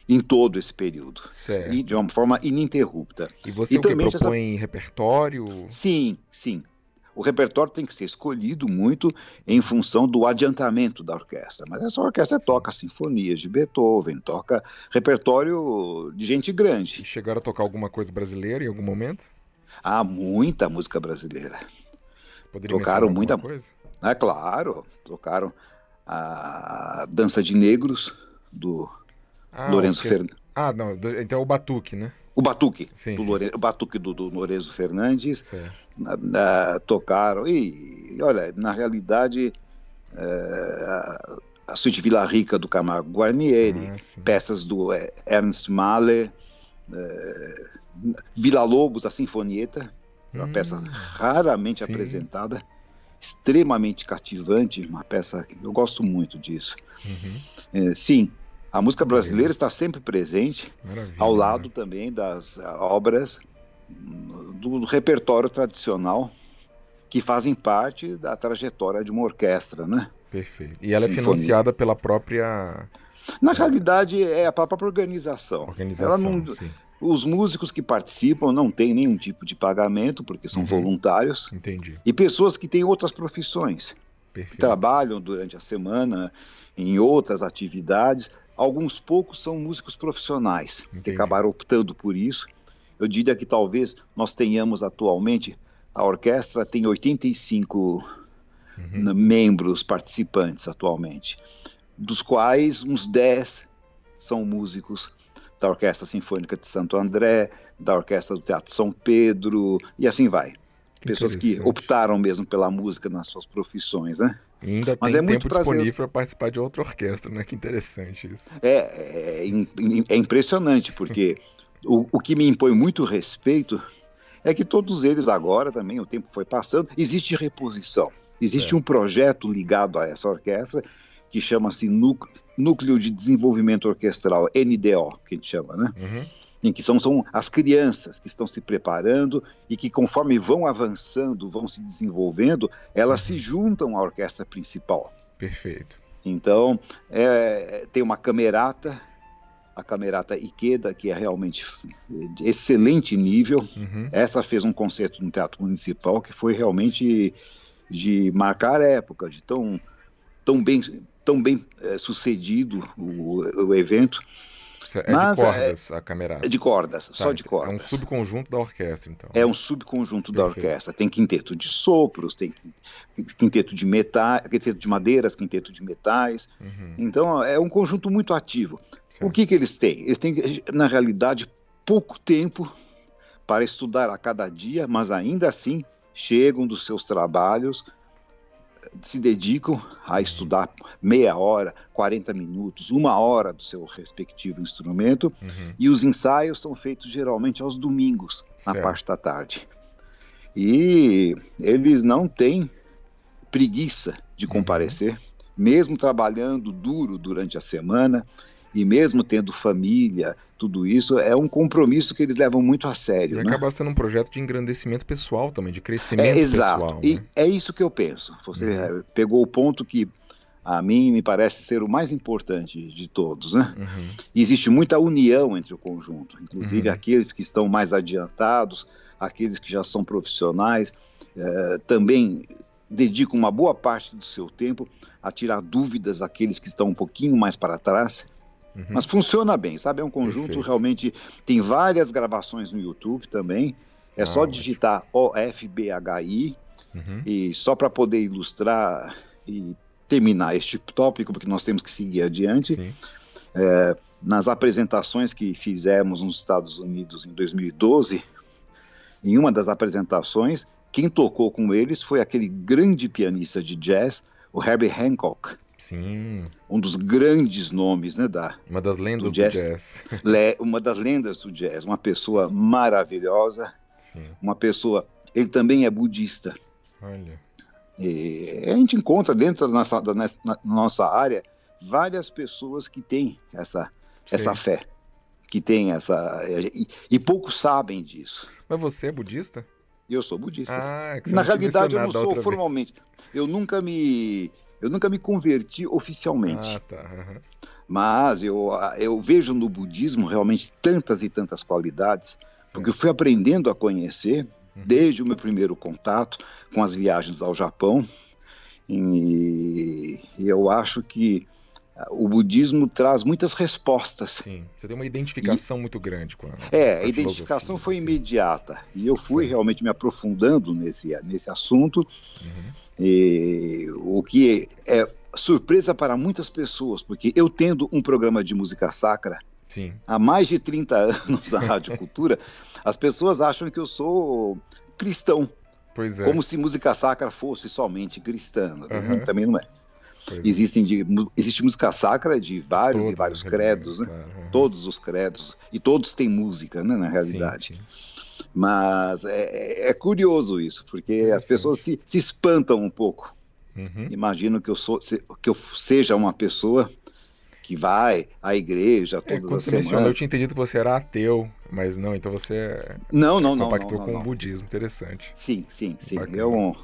em todo esse período. Certo. E de uma forma ininterrupta. E você e que propõe essa... repertório? Sim, sim. O repertório tem que ser escolhido muito em função do adiantamento da orquestra. Mas essa orquestra toca sinfonias de Beethoven, toca repertório de gente grande. E chegaram a tocar alguma coisa brasileira em algum momento? Ah, muita música brasileira. Poderia tocaram muita coisa? É claro, tocaram a Dança de Negros do ah, Lourenço que... Fernandes. Ah, não, então é o Batuque, né? O Batuque, sim, do Lore... o Batuque do, do Lourenço Fernandes, uh, tocaram, e olha, na realidade, uh, a Suíte Vila Rica do Camargo Guarnieri, ah, peças do uh, Ernst Mahler, Vila Lobos, a Sinfonieta, uma hum, peça raramente sim. apresentada, extremamente cativante, uma peça que eu gosto muito disso. Uhum. sim, a música brasileira está sempre presente, Maravilha, ao lado né? também das obras do, do repertório tradicional que fazem parte da trajetória de uma orquestra, né? Perfeito. E ela Sinfonia. é financiada pela própria. Na realidade, é a própria organização. Organização. Não... Sim. Os músicos que participam não têm nenhum tipo de pagamento, porque são uhum. voluntários. Entendi. E pessoas que têm outras profissões. Perfeito. Trabalham durante a semana em outras atividades, Alguns poucos são músicos profissionais Entendi. que acabaram optando por isso. Eu diria que talvez nós tenhamos atualmente, a orquestra tem 85 uhum. membros participantes atualmente, dos quais uns 10 são músicos da Orquestra Sinfônica de Santo André, da Orquestra do Teatro São Pedro, e assim vai. Pessoas que optaram mesmo pela música nas suas profissões, né? E ainda Mas tem é muito tempo disponível para participar de outra orquestra, né? Que interessante isso. É, é, im- é impressionante, porque o, o que me impõe muito respeito é que todos eles agora também, o tempo foi passando, existe reposição. Existe Certo. um projeto ligado a essa orquestra que chama-se Núcleo, Núcleo de Desenvolvimento Orquestral, NDO, que a gente chama, né? Uhum. Em que são, são as crianças que estão se preparando e que, conforme vão avançando, vão se desenvolvendo, elas se juntam à orquestra principal. Perfeito. Então, é, tem uma camerata, a camerata Ikeda, que é realmente de excelente nível. Uhum. Essa fez um concerto no Teatro Municipal que foi realmente de marcar a época, de tão, tão bem, tão bem eh, sucedido o, o evento. É Mas, de cordas a camerata. É de cordas, Tá, só de então cordas. É um subconjunto da orquestra, então. É um subconjunto da Perfeito. orquestra. Tem quinteto de sopros, tem quinteto de metais, quinteto de madeiras, quinteto de metais. Uhum. Então é um conjunto muito ativo. O Certo. que, que eles têm? Eles têm, na realidade, pouco tempo para estudar a cada dia, mas ainda assim chegam dos seus trabalhos, se dedicam a estudar meia hora, 40 minutos, uma hora do seu respectivo instrumento, Uhum. e os ensaios são feitos geralmente aos domingos, na Certo. parte da tarde. E eles não têm preguiça de Uhum. comparecer, mesmo trabalhando duro durante a semana e mesmo tendo família, tudo isso é um compromisso que eles levam muito a E sério. né? acaba sendo um projeto de engrandecimento pessoal também, de crescimento É, exato. pessoal. E né? é isso que eu penso. Você Uhum. eh, pegou o ponto que a mim me parece ser o mais importante de todos, né? Uhum. E existe muita união entre o conjunto, inclusive Uhum. aqueles que estão mais adiantados, aqueles que já são profissionais, eh, também dedicam uma boa parte do seu tempo a tirar dúvidas àqueles que estão um pouquinho mais para trás. Uhum. Mas funciona bem, sabe? É um conjunto Perfeito. realmente. Tem várias gravações no YouTube também. É Ah, só ótimo. digitar OFBHI Uhum. e só para poder ilustrar e terminar este tópico, porque nós temos que seguir adiante. Sim. Nas apresentações que fizemos nos Estados Unidos em 2012, em uma das apresentações, quem tocou com eles foi aquele grande pianista de jazz, o Herbie Hancock, Sim. um dos grandes nomes né, da, Uma das lendas Do do jazz. jazz. le- uma das lendas do jazz, uma pessoa maravilhosa, Sim. uma pessoa. Ele também é budista. Olha. E a gente encontra dentro da nossa, da nossa- área várias pessoas que têm essa, essa fé, que têm essa. E, e poucos sabem disso. Mas você é budista? Eu sou budista. Ah, é que você Na realidade, eu não sou outra vez. formalmente. Eu nunca me. Eu nunca me converti oficialmente, Ah, tá. aham. mas eu, eu vejo no budismo realmente tantas e tantas qualidades, porque eu fui aprendendo a conhecer Uhum. desde o meu primeiro contato com as viagens ao Japão. E eu acho que ah, o budismo traz muitas respostas. Sim. Você tem uma identificação muito grande com a. É, com a identificação filosofia, foi assim. imediata. E eu fui Certo. realmente me aprofundando nesse, nesse assunto, Uhum. E, o que é surpresa para muitas pessoas, porque eu tendo um programa de música sacra Sim. há mais de 30 anos na Rádio Cultura, as pessoas acham que eu sou cristão, é. como se música sacra fosse somente cristã. Aham. Também não é. pois é. Existem de, existe música sacra de vários Todas e vários credos, né? claro. Todos os credos. E todos têm música, né, na Sim, realidade. sim. Mas é, é curioso isso, porque as pessoas se, se espantam um pouco. Uhum. Imaginam que eu, sou, que eu seja uma pessoa que vai à igreja É, todas quando as você mencionou, eu semanas. tinha entendido que você era ateu, mas não, então você Não, não, não. compactou não, com não, o não. budismo. Interessante. Sim, sim, sim. É, um,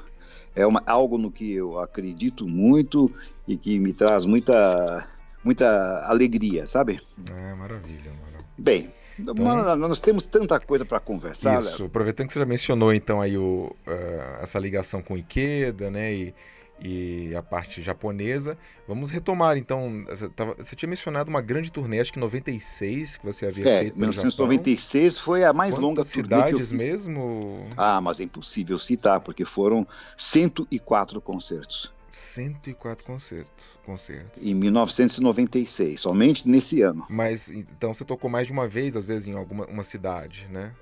é uma, algo no que eu acredito muito e que me traz muita, muita alegria, sabe? Ah, maravilha, mano. Bem, mano, nós temos tanta coisa para conversar. Léo. Isso, aproveitando que você já mencionou então aí o, ah, essa ligação com Ikeda, né, e, e a parte japonesa, vamos retomar então, você, tava- você tinha mencionado uma grande turnê, acho que em 96, que você havia É, feito pelo 1996 foi a mais Japão. longa Quantas turnê eu cidades fiz. mesmo? Ah, mas é impossível citar, porque foram 104 concertos 104 concertos, concertos. em 1996, somente nesse ano. Mas então você tocou mais de uma vez, às vezes em alguma uma cidade, né?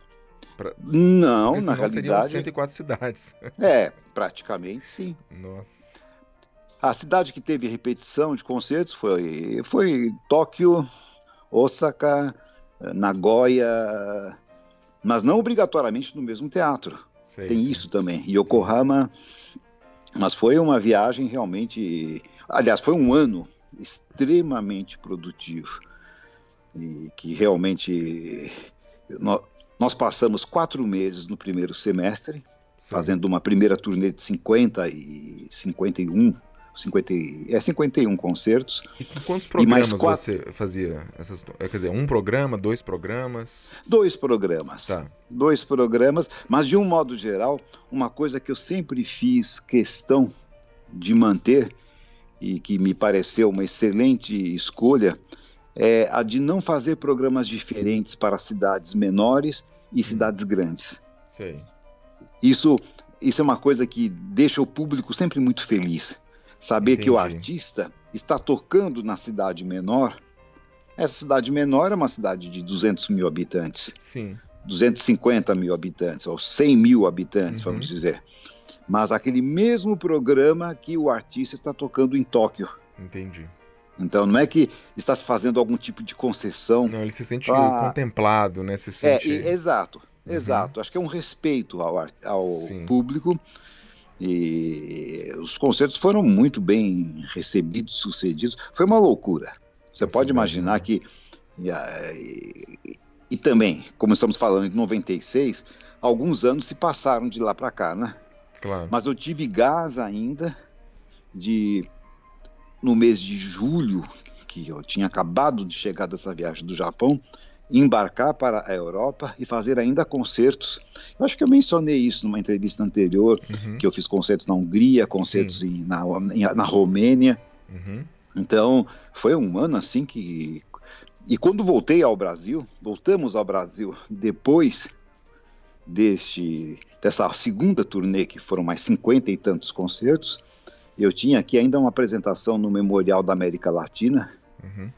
Pra- Não, Porque na senão seriam realidade, 104 cidades. é, praticamente sim. Nossa. A cidade que teve repetição de concertos foi, foi Tóquio, Osaka, Nagoya, mas não obrigatoriamente no mesmo teatro. Sei, Tem isso também. Yokohama, mas foi uma viagem realmente. Aliás, foi um ano extremamente produtivo. E que realmente. Nós, passamos quatro meses no primeiro semestre, fazendo uma primeira turnê de 50 e 51 50, é 51 concertos. E quantos programas quatro... você fazia? Essas, é, quer dizer, um programa, dois programas? Dois programas. Tá. Dois programas, mas de um modo geral, uma coisa que eu sempre fiz questão de manter e que me pareceu uma excelente escolha é a de não fazer programas diferentes para cidades menores e hum. cidades grandes. Sei. Isso, isso é uma coisa que deixa o público sempre muito feliz. Saber Entendi. que o artista está tocando na cidade menor. Essa cidade menor é uma cidade de 200 mil habitantes. Sim. 250 mil habitantes, ou 100 mil habitantes, uhum. vamos dizer. Mas aquele mesmo programa que o artista está tocando em Tóquio. Entendi. Então não é que está se fazendo algum tipo de concessão. Não, ele se sente contemplado, né? Se é, sente... É, exato, uhum. exato. Acho que é um respeito ao, ao público e os concertos foram muito bem recebidos, sucedidos. Foi uma loucura. Você pode imaginar que. E, e, e, também, como estamos falando de 96, alguns anos se passaram de lá para cá, né? Claro. Mas eu tive gás ainda de. No mês de julho, que eu tinha acabado de chegar dessa viagem do Japão, embarcar para a Europa e fazer ainda concertos. Eu acho que eu mencionei isso numa entrevista anterior, uhum. que eu fiz concertos na Hungria, concertos em, na, em, na Romênia. Uhum. Então, foi um ano assim que. E quando voltei ao Brasil, voltamos ao Brasil depois deste, dessa segunda turnê, que foram mais cinquenta e tantos concertos, eu tinha aqui ainda uma apresentação no Memorial da América Latina. Uhum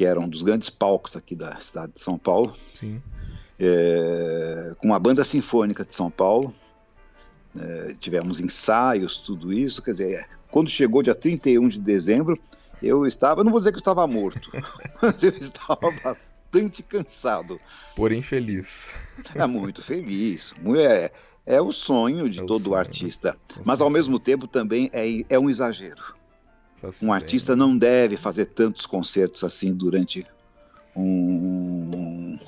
que era um dos grandes palcos aqui da cidade de São Paulo, é, com a Banda Sinfônica de São Paulo. É, tivemos ensaios, tudo isso. Quer dizer, quando chegou dia 31 de dezembro, eu estava, não vou dizer que eu estava morto, mas eu estava bastante cansado. Porém feliz. É muito feliz. É, é o sonho de é todo sonho, artista. Né? Mas ao mesmo tempo também é, é um exagero um artista não deve fazer tantos concertos assim durante um, um,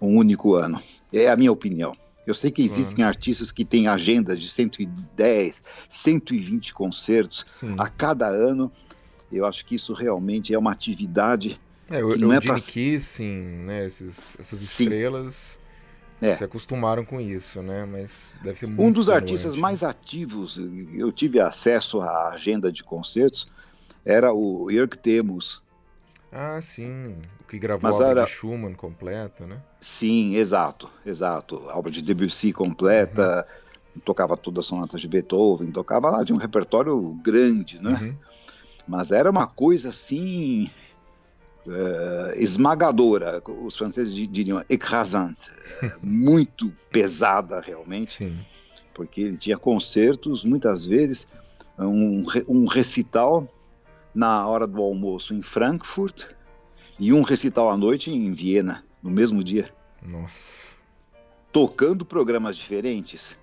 um, único ano. É a minha opinião. Eu sei que existem claro. artistas que têm agendas de 110, 120 concertos Sim. a cada ano. Eu acho que isso realmente é uma atividade. É, o, que não é pra... Kissing, né, esses, essas Sim. estrelas é. se acostumaram com isso, né? Mas deve ser muito Um dos artistas mais ativos, eu tive acesso à agenda de concertos, era o Jörg Temos. Ah, sim. O que gravou Mas a obra era... de Schumann completa, né? Sim, exato, exato. A obra de Debussy completa, uhum. tocava todas as sonatas de Beethoven, tocava lá de um repertório grande, né? Uhum. Mas era uma coisa assim uh, esmagadora, os franceses diriam écrasante, muito pesada realmente, Sim. porque ele tinha concertos, muitas vezes, um, um recital na hora do almoço em Frankfurt e um recital à noite em Viena, no mesmo dia. Nossa. Tocando programas diferentes,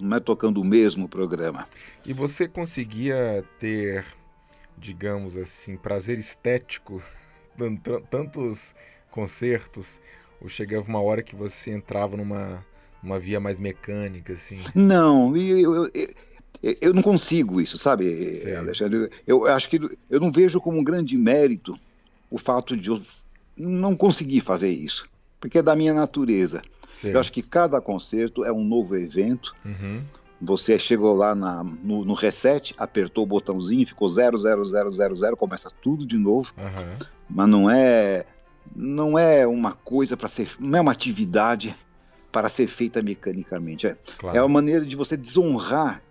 não é tocando o mesmo programa. E você conseguia ter, digamos assim, prazer estético dando tantos concertos? Ou chegava uma hora que você entrava numa uma via mais mecânica, assim? Não, eu, eu, eu não consigo isso, sabe, Sim. Alexandre? Eu acho que eu não vejo como um grande mérito o fato de eu não conseguir fazer isso, porque é da minha natureza. Sim. Eu acho que cada concerto é um novo evento. Uhum. Você chegou lá na, no, no, reset, apertou o botãozinho, ficou 00000, começa tudo de novo. Uhum. Mas não é não é uma coisa para ser, não é uma atividade para ser feita mecanicamente. É, claro. é uma maneira de você desonrar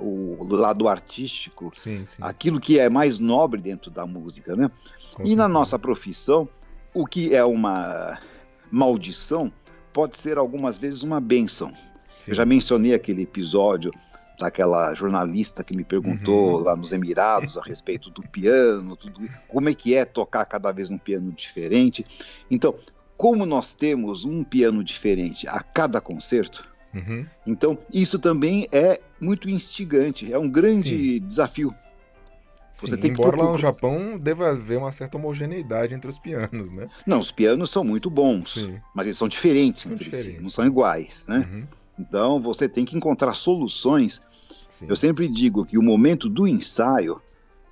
o lado artístico, sim, sim. aquilo que é mais nobre dentro da música, né? Com e certeza. na nossa profissão, o que é uma maldição pode ser algumas vezes uma bênção. Sim. Eu já mencionei aquele episódio daquela jornalista que me perguntou uhum. lá nos Emirados a respeito do piano, tudo, como é que é tocar cada vez um piano diferente. Então, como nós temos um piano diferente a cada concerto, uhum. então isso também é muito instigante, é um grande Sim. desafio. Você Sim, tem embora que... lá no Japão deva haver uma certa homogeneidade entre os pianos, né? Não, os pianos são muito bons, Sim. mas eles são diferentes são entre diferentes. si, não são iguais, né? Uhum. Então você tem que encontrar soluções. Eu sempre digo que o momento do ensaio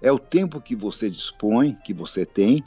é o tempo que você dispõe, que você tem,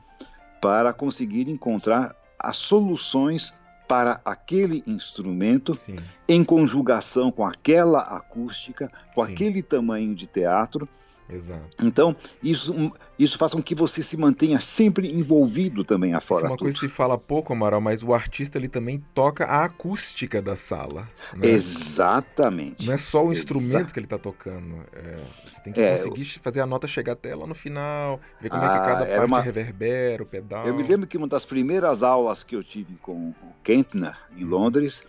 para conseguir encontrar as soluções para aquele instrumento Sim. em conjugação com aquela acústica, com Sim. aquele tamanho de teatro Exato. Então, isso, isso faz com que você se mantenha sempre envolvido também afora. Isso é uma coisa que se fala pouco, Amaral, mas o artista ele também toca a acústica da sala. Né? Exatamente. Não é só o instrumento que ele está tocando. É, você tem que é, conseguir fazer a nota chegar até lá no final, ver como ah, é que ah, cada parte uma... reverbera, o pedal. Eu me lembro que uma das primeiras aulas que eu tive com o Kentner, em Londres,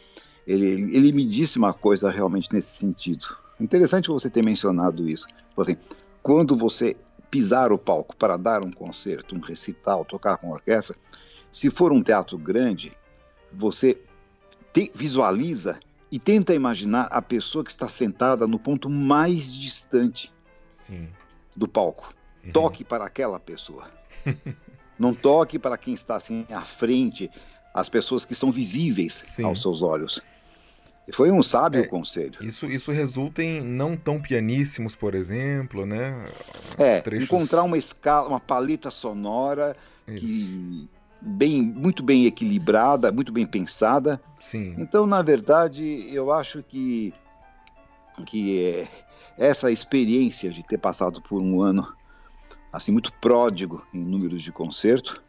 ele, ele me disse uma coisa realmente nesse sentido. Interessante você ter mencionado isso. Assim, quando você pisar o palco para dar um concerto, um recital, tocar com orquestra, se for um teatro grande, você te, visualiza e tenta imaginar a pessoa que está sentada no ponto mais distante Sim. do palco. Uhum. Toque para aquela pessoa. Não toque para quem está assim à frente, as pessoas que são visíveis Sim. aos seus olhos. Foi um sábio é, conselho. Isso, isso resulta em não tão pianíssimos, por exemplo, né? É, Trechos... encontrar uma escala, uma paleta sonora isso. que bem, muito bem equilibrada, muito bem pensada. Sim. Então, na verdade, eu acho que que é, essa experiência de ter passado por um ano assim muito pródigo em números de concerto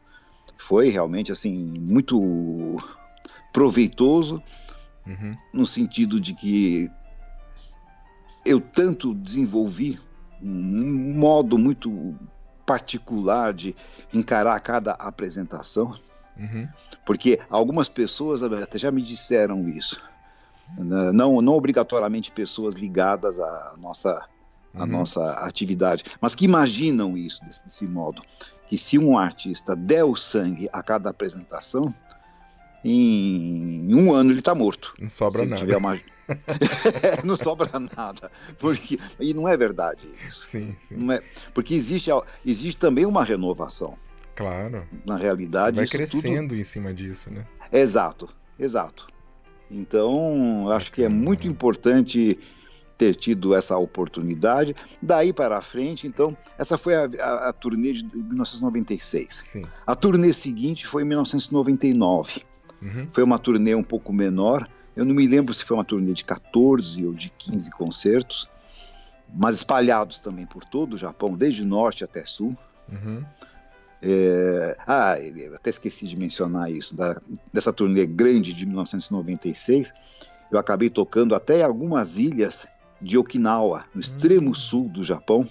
foi realmente assim muito proveitoso uhum. no sentido de que eu tanto desenvolvi um modo muito particular de encarar cada apresentação, uhum. porque algumas pessoas até já me disseram isso. Né, não, não obrigatoriamente pessoas ligadas à nossa, à uhum. nossa atividade, mas que imaginam isso desse, desse modo. Que se um artista der o sangue a cada apresentação, em um ano ele está morto. Não sobra nada. Uma... não sobra nada. Porque... E não é verdade isso. Sim, sim. Não é... Porque existe, existe também uma renovação. Claro. Na realidade. Você vai crescendo tudo... em cima disso, né? Exato, exato. Então, acho que é muito importante ter tido essa oportunidade. Daí para frente, então, essa foi a, a, a turnê de 1996. Sim. A turnê seguinte foi em 1999. Uhum. Foi uma turnê um pouco menor. Eu não me lembro se foi uma turnê de 14 ou de 15 concertos, mas espalhados também por todo o Japão, desde norte até sul. Uhum. É... Ah, até esqueci de mencionar isso, da, dessa turnê grande de 1996. Eu acabei tocando até algumas ilhas de Okinawa, no extremo uhum. sul do Japão.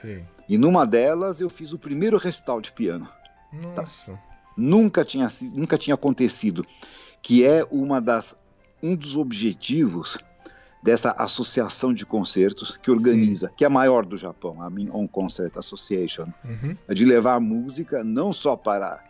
Sim. E numa delas eu fiz o primeiro recital de piano. Nossa. Tá? Nunca tinha, nunca tinha acontecido, que é uma das, um dos objetivos dessa associação de concertos que organiza, Sim. que é a maior do Japão, a Min Concert Association, uhum. é de levar música não só para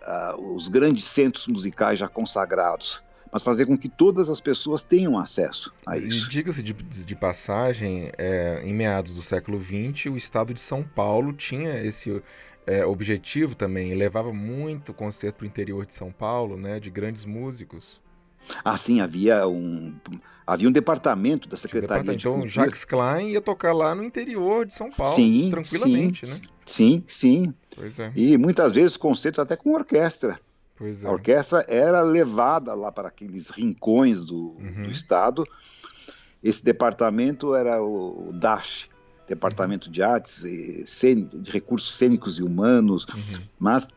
uh, os grandes centros musicais já consagrados, mas fazer com que todas as pessoas tenham acesso a isso. Diga-se de, de, passagem, é, em meados do século XX, o estado de São Paulo tinha esse é, objetivo também, levava muito concerto para o interior de São Paulo, né, de grandes músicos. Ah, sim, havia um, havia um departamento da Secretaria de Então, Jacques Klein ia tocar lá no interior de São Paulo, sim, tranquilamente, sim, né? Sim, sim. É. E muitas vezes concertos até com orquestra. É. A orquestra era levada lá para aqueles rincões do, uhum. do estado. Esse departamento era o, o DASH, Departamento de Artes, de Recursos Cênicos e Humanos, uhum. mas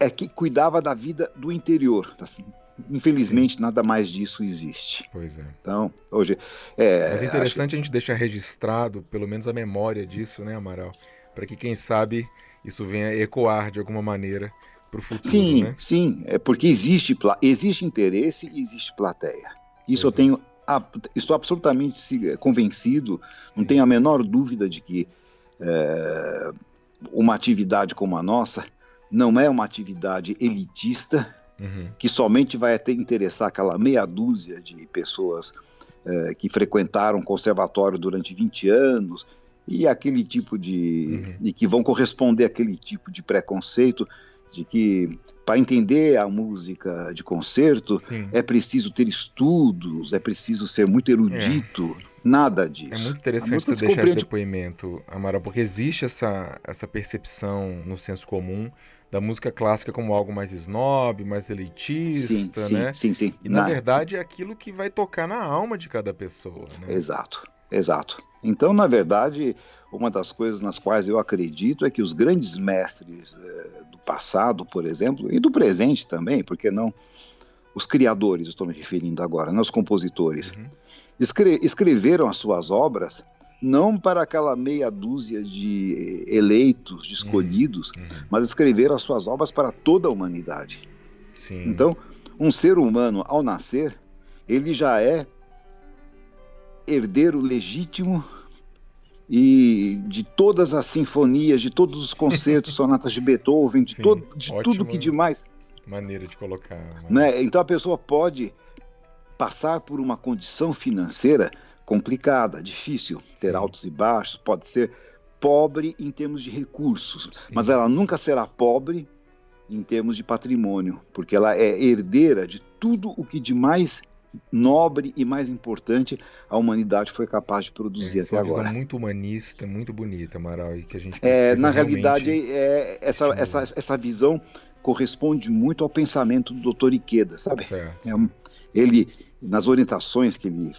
é que cuidava da vida do interior. Assim, infelizmente, Sim. nada mais disso existe. Pois é. Então, hoje. É, mas é interessante acho... a gente deixar registrado, pelo menos a memória disso, né, Amaral? Para que, quem sabe, isso venha ecoar de alguma maneira para o futuro. Sim, né? sim. É porque existe, existe interesse e existe plateia. Isso pois eu é. tenho estou absolutamente convencido, não tenho a menor dúvida de que é, uma atividade como a nossa não é uma atividade elitista uhum. que somente vai até interessar aquela meia dúzia de pessoas é, que frequentaram o conservatório durante 20 anos e aquele tipo de. Uhum. e que vão corresponder àquele tipo de preconceito de que para entender a música de concerto Sim. é preciso ter estudos, é preciso ser muito erudito. É. Nada disso. É muito interessante você deixar compreende... esse depoimento, Amaral, porque existe essa, essa percepção no senso comum da música clássica como algo mais snob, mais elitista, sim, né? Sim, sim. E na, na verdade é aquilo que vai tocar na alma de cada pessoa. Né? Exato, exato. Então, na verdade, uma das coisas nas quais eu acredito é que os grandes mestres eh, do passado, por exemplo, e do presente também, porque não os criadores, estou me referindo agora, não os compositores, uhum. escre escreveram as suas obras não para aquela meia dúzia de eleitos, de escolhidos, uhum. uhum. mas escreveram as suas obras para toda a humanidade. Sim. Então, um ser humano, ao nascer, ele já é herdeiro legítimo e de todas as sinfonias, de todos os concertos, sonatas de Beethoven, de, Sim, todo, de tudo que demais. Maneira de colocar. Né? Então a pessoa pode passar por uma condição financeira complicada, difícil, ter Sim. altos e baixos, pode ser pobre em termos de recursos, Sim. mas ela nunca será pobre em termos de patrimônio, porque ela é herdeira de tudo o que de mais nobre e mais importante a humanidade foi capaz de produzir é, até agora. É uma visão muito humanista, muito bonita, Amaral, e que a gente é, na realidade é, essa, essa, essa visão corresponde muito ao pensamento do Dr. Ikeda, sabe? É, ele nas orientações que ele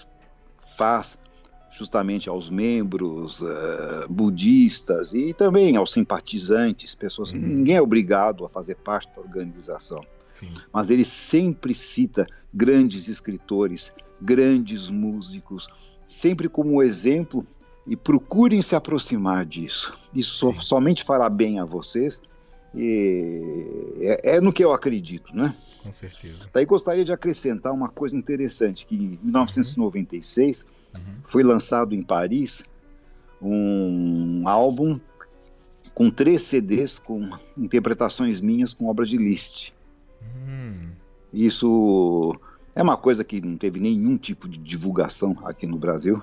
faz justamente aos membros uh, budistas e também aos simpatizantes, pessoas, uhum. ninguém é obrigado a fazer parte da organização. Sim. Mas ele sempre cita grandes escritores, grandes músicos, sempre como exemplo e procurem se aproximar disso. Isso Sim. somente fará bem a vocês e é, é, no que eu acredito, né? Com certeza. Daí gostaria de acrescentar uma coisa interessante que em 1996 uhum. foi lançado em Paris um álbum com três CDs com interpretações minhas com obras de Liszt. Hum. Isso é uma coisa que não teve nenhum tipo de divulgação aqui no Brasil.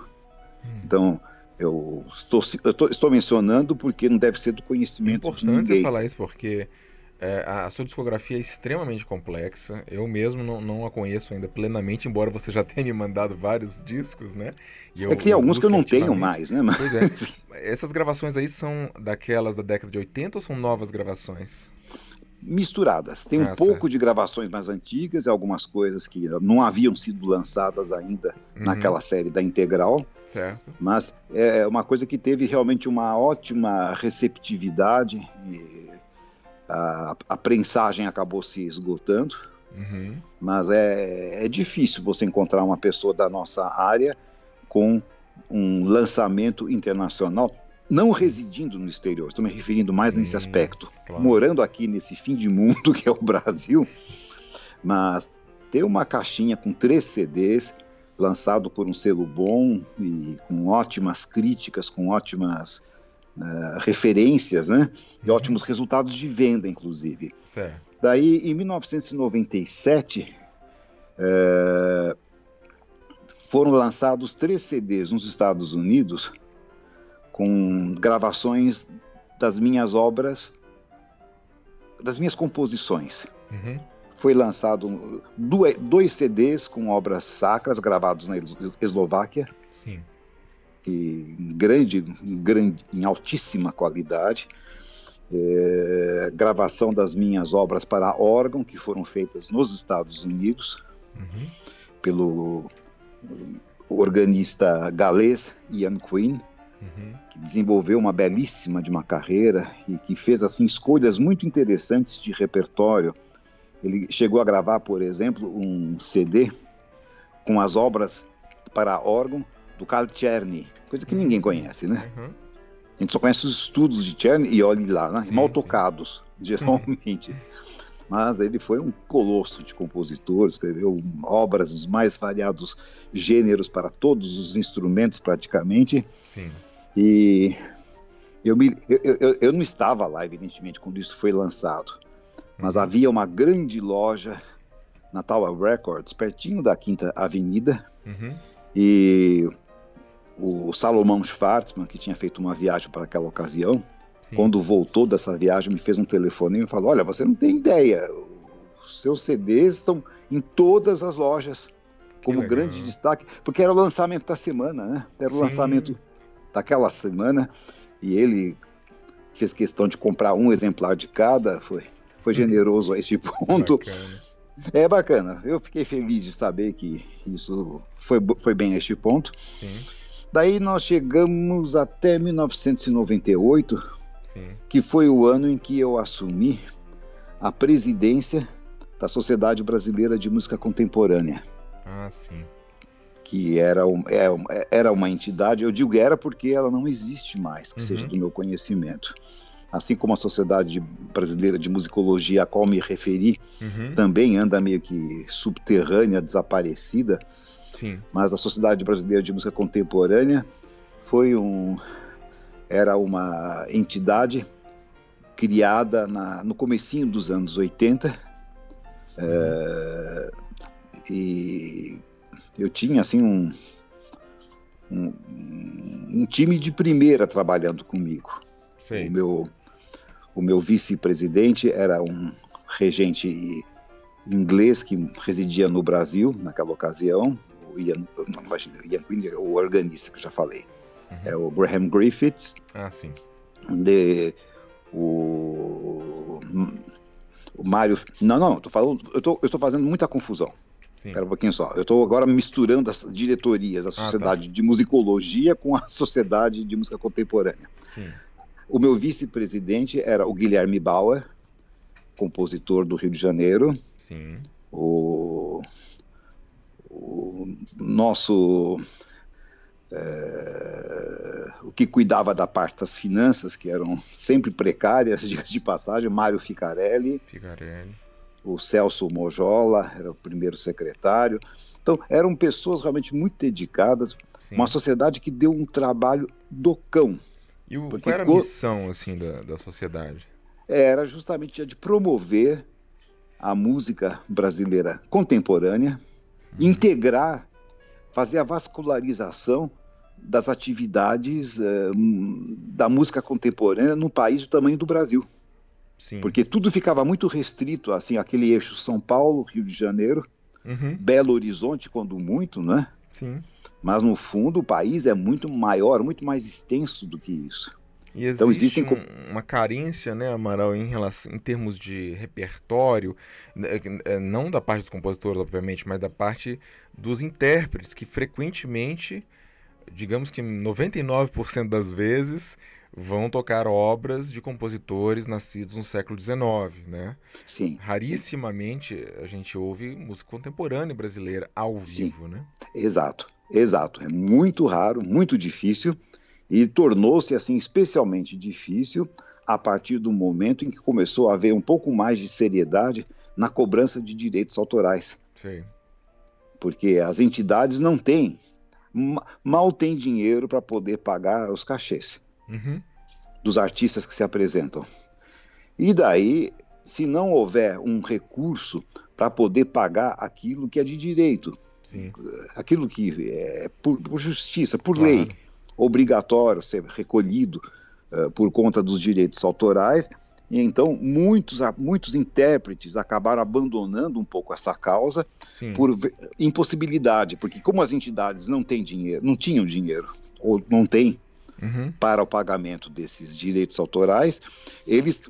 Hum. Então, eu estou, eu estou, estou, mencionando porque não deve ser do conhecimento é de ninguém. importante falar isso porque é, a sua discografia é extremamente complexa. Eu mesmo não, não, a conheço ainda plenamente, embora você já tenha me mandado vários discos, né? Eu, é que tem alguns que eu não tenho mais, né? Mas... Pois é. Essas gravações aí são daquelas da década de 80 ou são novas gravações? Misturadas. Tem um ah, pouco de gravações mais antigas, algumas coisas que não haviam sido lançadas ainda uhum. naquela série da Integral. Certo. Mas é uma coisa que teve realmente uma ótima receptividade. a, a prensagem acabou se esgotando. Uhum. Mas é, é difícil você encontrar uma pessoa da nossa área com um lançamento internacional não residindo no exterior, estou me referindo mais nesse aspecto, claro. morando aqui nesse fim de mundo que é o Brasil, mas ter uma caixinha com três CDs, lançado por um selo bom e com ótimas críticas, com ótimas uh, referências, né? E uhum. ótimos resultados de venda, inclusive. Certo. Daí, em 1997, uh, eh, foram lançados três CDs nos Estados Unidos com gravações das minhas obras, das minhas composições. Uhum. Foi lançado dois CDs com obras sacras gravados na Eslováquia. Sim. E grande, grande, em altíssima qualidade. É, gravação das minhas obras para órgão que foram feitas nos Estados Unidos uhum. pelo organista galês Ian Quinn uhum. que desenvolveu uma belíssima de uma carreira e que fez assim escolhas muito interessantes de repertório. Ele chegou a gravar, por exemplo, um CD com as obras para órgão do Carl Czerny, coisa que ninguém conhece, né? Uhum. A gente só conhece os estudos de Czerny e olhe lá, né? Sim, mal tocados, sim. geralmente. mas ele foi um colosso de compositor, escreveu obras dos mais variados gêneros para todos os instrumentos praticamente. Sim. E eu, me, eu, eu, eu, não estava lá, evidentemente, quando isso foi lançado, mas uhum. havia uma grande loja na Tower Records, pertinho da Quinta Avenida, uhum. e o Salomão Schwartzman, que tinha feito uma viagem para aquela ocasião, Sim. quando voltou dessa viagem, me fez um telefone e me falou: Olha, você não tem ideia, os seus CDs estão em todas as lojas, como grande destaque, porque era o lançamento da semana, né? Era o Sim. lançamento daquela semana, e ele fez questão de comprar um exemplar de cada, foi, foi generoso a esse ponto. Bacana. É bacana, eu fiquei feliz de saber que isso foi, foi bem a este ponto. Sim. Daí nós chegamos até 1998, Sim. que foi o ano em que eu assumi a presidência da Sociedade Brasileira de Música Contemporânea. Ah, sim. Que era, é, era uma entidade, eu digo era porque ela não existe mais, que uhum. seja do meu conhecimento. Assim como a Sociedade Brasileira de Musicologia, a qual me referi, uhum. também anda meio que subterrânea, desaparecida. Sim. Mas a Sociedade Brasileira de Música Contemporânea foi um era uma entidade criada na, no comecinho dos anos 80 é, e eu tinha assim um, um, um, time de primeira trabalhando comigo. Sim. O meu, o meu vice-presidente era um regente inglês que residia no Brasil naquela ocasião, o Ian, não, imagina, Ian Quinn o organista que eu já falei. Uhum. É o Graham Griffiths. Ah, sim. De, o, o Mário. Não, não, tô falando, eu tô, eu tô fazendo muita confusão. Sim. Espera um pouquinho só. Eu estou agora misturando as diretorias, a Sociedade ah, tá. de Musicologia com a Sociedade de Música Contemporânea. Sim. O meu vice-presidente era o Guilherme Bauer, compositor do Rio de Janeiro. Sim. O o nosso é, o que cuidava da parte das finanças, que eram sempre precárias, de passagem, Mário Ficarelli, Ficarelli, o Celso Mojola era o primeiro secretário. Então, eram pessoas realmente muito dedicadas, Sim. uma sociedade que deu um trabalho do cão. E o, qual era a missão assim, da, da sociedade? Era justamente a de promover a música brasileira contemporânea, integrar, fazer a vascularização das atividades uh, da música contemporânea no país do tamanho do Brasil. Sim. Porque tudo ficava muito restrito, assim, aquele eixo São Paulo, Rio de Janeiro, uhum. Belo Horizonte, quando muito, né? Sim. Mas no fundo o país é muito maior, muito mais extenso do que isso. E então existe um, uma carência, né, Amaral, em, relação, em termos de repertório, né, é, não da parte dos compositores, obviamente, mas da parte dos intérpretes, que frequentemente, digamos que 99% das vezes, vão tocar obras de compositores nascidos no século XIX, né? Sim. Rarissimamente sim. a gente ouve música contemporânea brasileira ao vivo, sim. né? Exato, exato. É muito raro, muito difícil. E tornou-se assim especialmente difícil a partir do momento em que começou a haver um pouco mais de seriedade na cobrança de direitos autorais. Sim. Porque as entidades não têm, mal têm dinheiro para poder pagar os cachês uhum. dos artistas que se apresentam. E daí, se não houver um recurso para poder pagar aquilo que é de direito, Sim. aquilo que é por, por justiça, por claro. lei, obrigatório ser recolhido uh, por conta dos direitos autorais. E então muitos, muitos intérpretes acabaram abandonando um pouco essa causa Sim. por impossibilidade, porque como as entidades não têm dinheiro, não tinham dinheiro ou não têm uhum. para o pagamento desses direitos autorais, eles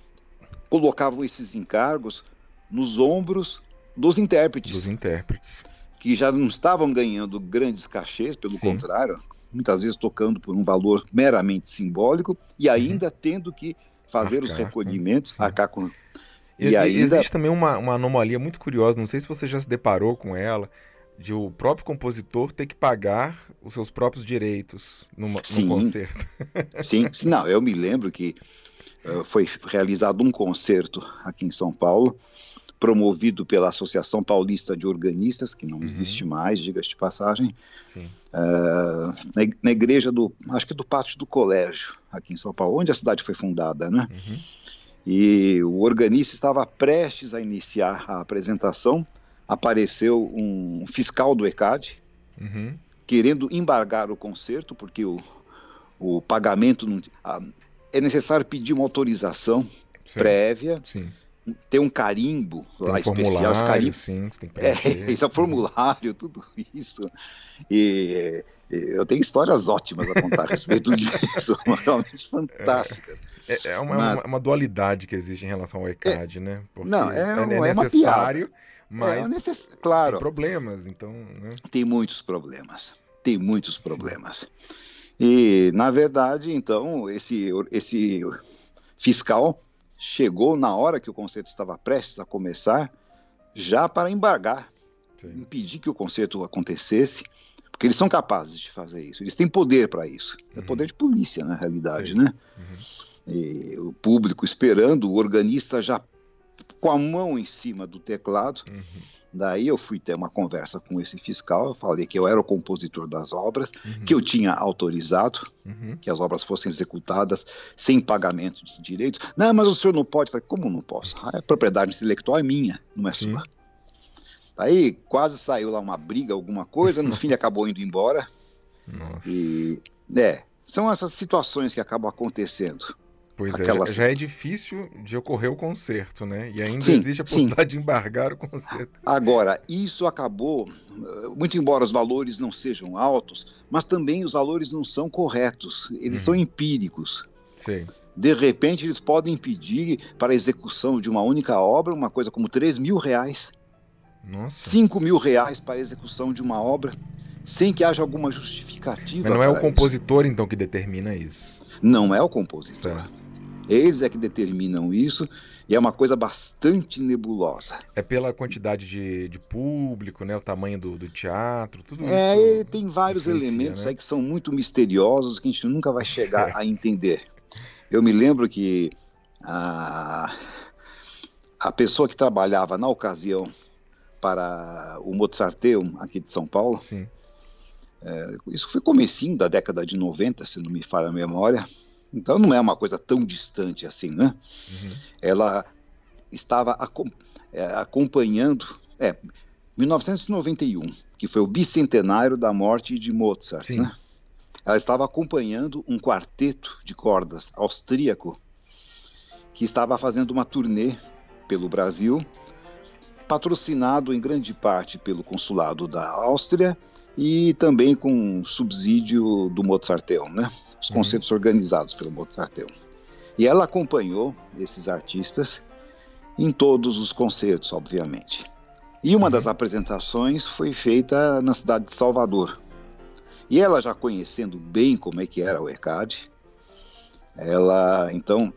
colocavam esses encargos nos ombros dos intérpretes. Dos intérpretes. Que já não estavam ganhando grandes cachês, pelo Sim. contrário, muitas vezes tocando por um valor meramente simbólico e uhum. ainda uhum. tendo que fazer arcar, os recolhimentos, sim. arcar com. E, e ainda... existe também uma, uma anomalia muito curiosa, não sei se você já se deparou com ela, de o próprio compositor ter que pagar os seus próprios direitos numa, sim, num concerto. Sim, sim, não, eu me lembro que uh, foi realizado um concerto aqui em São Paulo promovido pela Associação Paulista de Organistas, que não uhum. existe mais, diga-se de passagem, uh, na, na, igreja do, acho que do pátio do colégio, aqui em São Paulo, onde a cidade foi fundada, né? Uhum. E o organista estava prestes a iniciar a apresentação, apareceu um fiscal do ECAD, uhum. querendo embargar o concerto, porque o, o pagamento não, a, é necessário pedir uma autorização Sim. prévia. Sim ter um carimbo tem lá um especial, os carimbos. Sim, é, esse é o formulário, tudo isso. E, eu tenho histórias ótimas a contar a respeito disso, realmente fantásticas. É, é, uma, Mas, uma, dualidade que existe em relação ao ECAD, é, né? Porque não, é, é, é necessário, mas necess... claro, tem problemas, então. Né? Tem muitos problemas. Tem muitos problemas. E, na verdade, então, esse, esse fiscal chegou na hora que o concerto estava prestes a começar, já para embargar, Sim. impedir que o concerto acontecesse, porque eles são capazes de fazer isso, eles têm poder para isso. É uhum. É poder de polícia, na realidade, Sim. né? Uhum. E o público esperando, o organista já com a mão em cima do teclado. Uhum Daí eu fui ter uma conversa com esse fiscal, eu falei que eu era o compositor das obras, uhum. que eu tinha autorizado uhum. que as obras fossem executadas sem pagamento de direitos. Não, mas o senhor não pode. Eu falei, como não posso? A propriedade intelectual é minha, não é Sim. sua. Aí quase saiu lá uma briga, alguma coisa, no fim ele acabou indo embora. Nossa. E, é, são essas situações que acabam acontecendo. Pois é, já, já, é difícil de ocorrer o concerto, né? E ainda sim, existe a possibilidade sim. de embargar o concerto. Agora, isso acabou, eh, muito embora os valores não sejam altos, mas também os valores não são corretos, eles uhum. são empíricos. Sim. De repente, eles podem pedir para a execução de uma única obra uma coisa como 3 mil reais. Nossa. 5 mil reais para a execução de uma obra, sem que haja alguma justificativa. Mas não é o compositor, isso. então, que determina isso. Não é o compositor. Certo. Eles é que determinam isso e é uma coisa bastante nebulosa. É pela quantidade de, de público, né? O tamanho do, do teatro, tudo é, isso. É, tem vários elementos né? aí que são muito misteriosos que a gente nunca vai chegar certo. a entender. Eu me lembro que a, a pessoa que trabalhava na ocasião para o Mozarteum aqui de São Paulo, é, isso foi comecinho da década de 90, se não me falha a memória, então não é uma coisa tão distante assim, né? Uhum. Ela estava é, acompanhando, é, 1991, que foi o bicentenário da morte de Mozart, Sim. né? Ela estava acompanhando um quarteto de cordas austríaco que estava fazendo uma turnê pelo Brasil, patrocinado em grande parte pelo consulado da Áustria e também com subsídio do Mozarteum, né? Os uhum. concertos organizados pelo Mozarteum. E ela acompanhou esses artistas em todos os concertos, obviamente. E uma uhum. das apresentações foi feita na cidade de Salvador. E ela já conhecendo bem como é que era o ECAD, ela então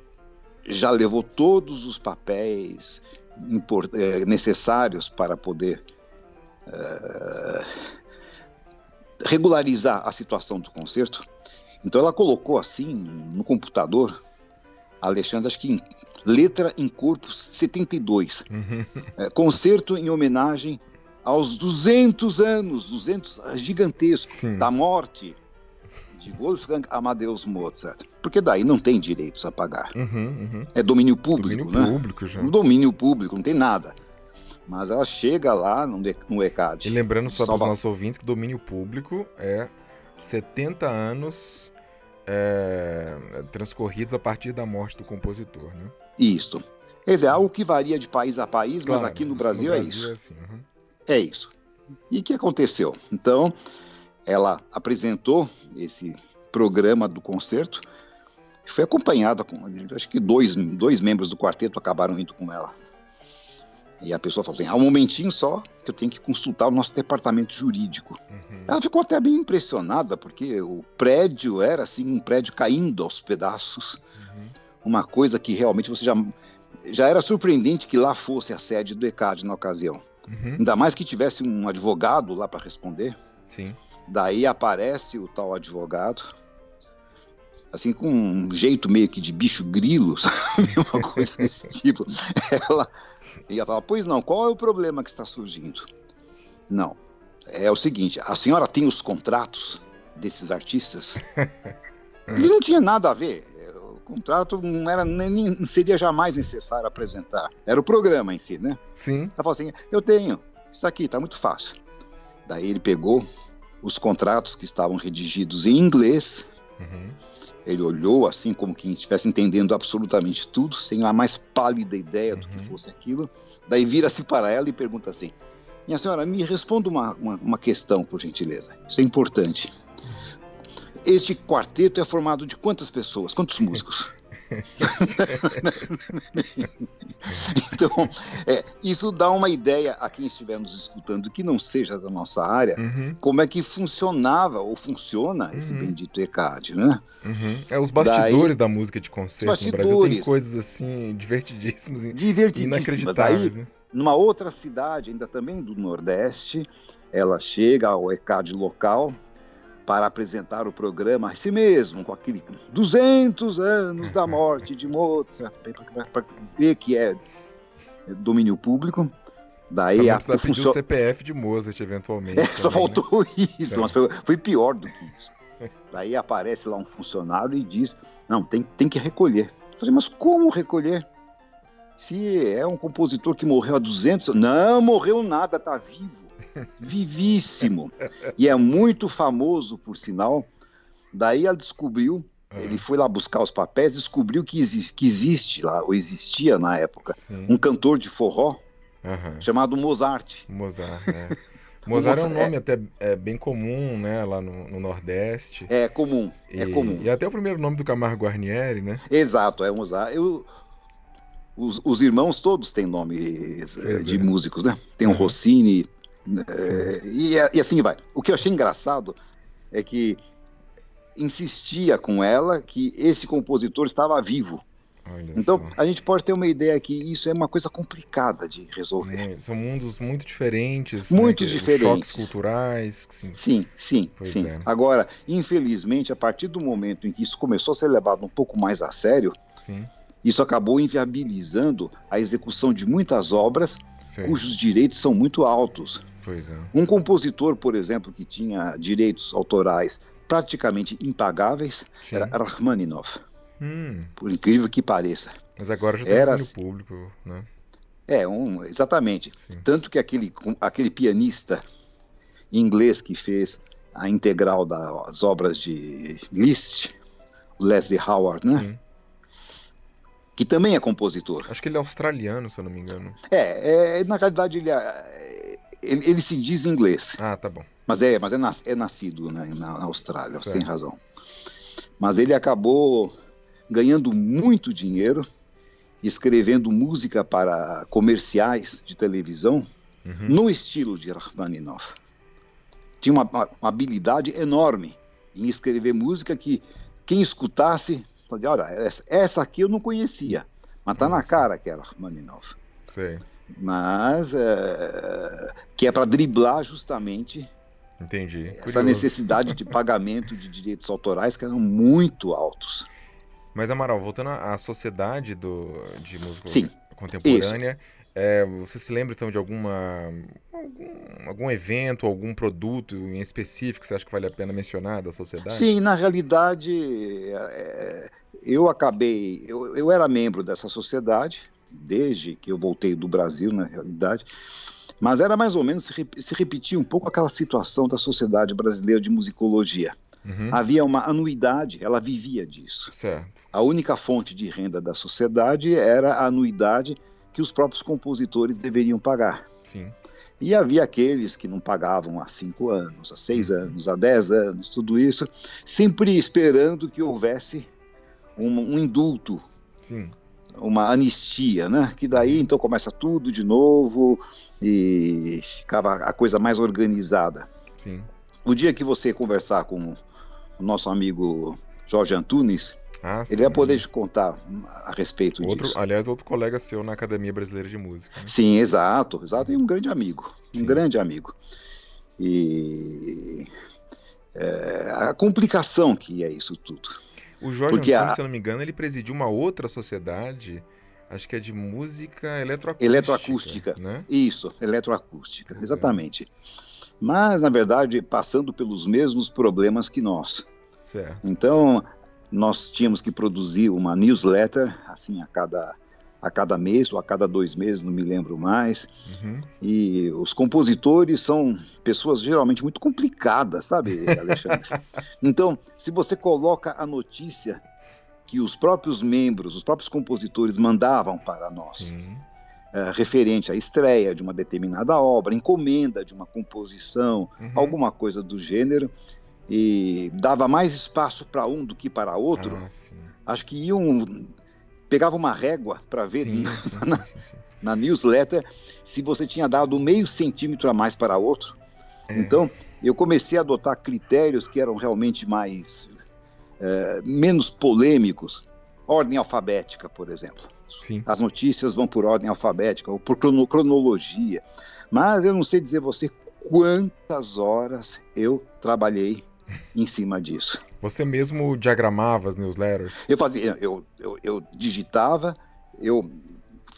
já levou todos os papéis é, necessários para poder é, regularizar a situação do concerto então ela colocou assim no computador, Alexandre, acho que em letra em corpo 72, uhum. é, concerto em homenagem aos 200 anos, 200 gigantescos Sim. da morte de Wolfgang Amadeus Mozart. Porque daí não tem direitos a pagar. Uhum, uhum. É domínio público, domínio né? Público já. Um domínio público, não tem nada. Mas ela chega lá no, no ECAD. E lembrando só para os nossos ouvintes que domínio público é 70 anos é, transcorridos a partir da morte do compositor, né? Isso. Quer dizer, algo que varia de país a país, claro, mas aqui no Brasil, no é Brasil é isso. É, assim, uhum. é isso. E o que aconteceu? Então, ela apresentou esse programa do concerto, foi acompanhada com, acho que dois, dois membros do quarteto acabaram indo com ela. E a pessoa falou assim, há um momentinho só que eu tenho que consultar o nosso departamento jurídico. Uhum. Ela ficou até bem impressionada, porque o prédio era assim, um prédio caindo aos pedaços. Uhum. Uma coisa que realmente você já, já era surpreendente que lá fosse a sede do ECAD na ocasião. Uhum. Ainda mais que tivesse um advogado lá para responder. Sim. Daí aparece o tal advogado assim, com um jeito meio que de bicho grilo, sabe? Uma coisa desse tipo. Ela, e ela fala, pois não, qual é o problema que está surgindo? Não, é o seguinte, a senhora tem os contratos desses artistas? e não tinha nada a ver. O contrato não era nem seria jamais necessário apresentar. Era o programa em si, né? Sim. Ela falou assim: eu tenho, isso aqui está muito fácil. Daí ele pegou os contratos que estavam redigidos em inglês. Uhum. Ele olhou assim, como quem estivesse entendendo absolutamente tudo, sem a mais pálida ideia do que uhum. fosse aquilo. Daí vira-se para ela e pergunta assim: Minha senhora, me responda uma, uma, uma questão, por gentileza. Isso é importante. Este quarteto é formado de quantas pessoas? Quantos músicos? então, é, isso dá uma ideia a quem estiver nos escutando que não seja da nossa área, uhum. como é que funcionava ou funciona uhum. esse bendito ECAD, né? Uhum. É os bastidores Daí, da música de concerto no Brasil tem coisas assim divertidíssimas, divertidíssimas inacreditáveis, Daí, né? Numa outra cidade, ainda também do Nordeste, ela chega ao ECAD local para apresentar o programa a si mesmo, com aquele 200 anos da morte de Mozart, para ver que é domínio público. Daí a pedir funcion... o CPF de Mozart, eventualmente. É, só também, faltou né? isso, mas foi, foi, pior do que isso. Daí aparece lá um funcionário e diz: Não, tem, tem que recolher. Falei, mas como recolher? Se é um compositor que morreu há 200 anos. Não morreu nada, está vivo vivíssimo. E é muito famoso, por sinal. Daí ela descobriu, uhum. ele foi lá buscar os papéis, descobriu que, exi que existe lá, ou existia na época, Sim. um cantor de forró uhum. chamado Mozart. Mozart, é. Mozart é um nome é... até é, bem comum, né, lá no, no Nordeste. É comum, é e, é comum. E até o primeiro nome do Camargo Guarnieri, né? Exato, é Mozart. Eu, os, os irmãos todos têm nome de é. músicos, né? Tem o uhum. Rossini, é, e, e, assim vai. O que eu achei engraçado é que insistia com ela que esse compositor estava vivo. Olha então, só. a gente pode ter uma ideia que isso é uma coisa complicada de resolver. É, são mundos muito diferentes. Muito né? diferentes. Choques culturais. Sim, sim, sim. sim. É. Agora, infelizmente, a partir do momento em que isso começou a ser levado um pouco mais a sério, sim. isso acabou inviabilizando a execução de muitas obras sim. cujos direitos são muito altos. É. Um compositor, por exemplo, que tinha direitos autorais praticamente impagáveis Sim. era Rachmaninoff. Hum. Por incrível que pareça. Mas agora já tem era... Assim. público, né? É, um, exatamente. Sim. Tanto que aquele, aquele pianista inglês que fez a integral das obras de Liszt, Leslie Howard, né? Sim. Que também é compositor. Acho que ele é australiano, se eu não me engano. É, é na realidade ele é, ele, ele, se diz inglês. Ah, tá bom. Mas é, mas é, nas, é nascido né, na, na, Austrália, certo. você tem razão. Mas ele acabou ganhando muito dinheiro escrevendo música para comerciais de televisão uhum. no estilo de Rachmaninoff. Tinha uma, uma, habilidade enorme em escrever música que quem escutasse, olha, essa, aqui eu não conhecia, mas tá na cara que era Rachmaninoff. Sei mas é, que é para driblar justamente Entendi. essa Curioso. necessidade de pagamento de direitos autorais que eram muito altos. Mas Amaral, voltando à sociedade do, de música Sim, contemporânea, é, você se lembra então de alguma algum, algum, evento, algum produto em específico que você acha que vale a pena mencionar da sociedade? Sim, na realidade é, eu acabei, eu, eu era membro dessa sociedade, desde que eu voltei do Brasil, na realidade. Mas era mais ou menos, se, repetia um pouco aquela situação da Sociedade Brasileira de Musicologia. Uhum. Havia uma anuidade, ela vivia disso. Certo. A única fonte de renda da sociedade era a anuidade que os próprios compositores deveriam pagar. Sim. E havia aqueles que não pagavam há cinco anos, há seis uhum. anos, há dez anos, tudo isso, sempre esperando que houvesse um, um indulto Sim uma anistia, né? Que daí então começa tudo de novo e ficava a coisa mais organizada. Sim. O dia que você conversar com o nosso amigo Jorge Antunes, ah, ele vai poder te contar a respeito outro, disso. Aliás, outro colega seu na Academia Brasileira de Música. Né? Sim, exato, exato, e um grande amigo, um Sim. grande amigo. E é, a complicação que é isso tudo. O Jorge Porque Antônio, a... se eu não me engano, ele presidiu uma outra sociedade, acho que é de música eletroacústica. Eletroacústica, né? Isso, eletroacústica, é. exatamente. Mas, na verdade, passando pelos mesmos problemas que nós. Certo. Então, nós tínhamos que produzir uma newsletter, assim, a cada a cada mês ou a cada dois meses, não me lembro mais. Uhum. E os compositores são pessoas geralmente muito complicadas, sabe, Alexandre? então, se você coloca a notícia que os próprios membros, os próprios compositores mandavam para nós, é, referente à estreia de uma determinada obra, encomenda de uma composição, uhum. alguma coisa do gênero, e dava mais espaço para um do que para outro, ah, acho que iam pegava uma régua para ver sim, na, sim, na, newsletter se você tinha dado meio centímetro a mais para outro. É. Então, eu comecei a adotar critérios que eram realmente mais é, menos polêmicos. Ordem alfabética, por exemplo. As notícias vão por ordem alfabética ou por cronologia. Mas eu não sei dizer você quantas horas eu trabalhei em cima disso. Você mesmo diagramava as newsletters? Eu fazia, eu, eu, eu digitava, eu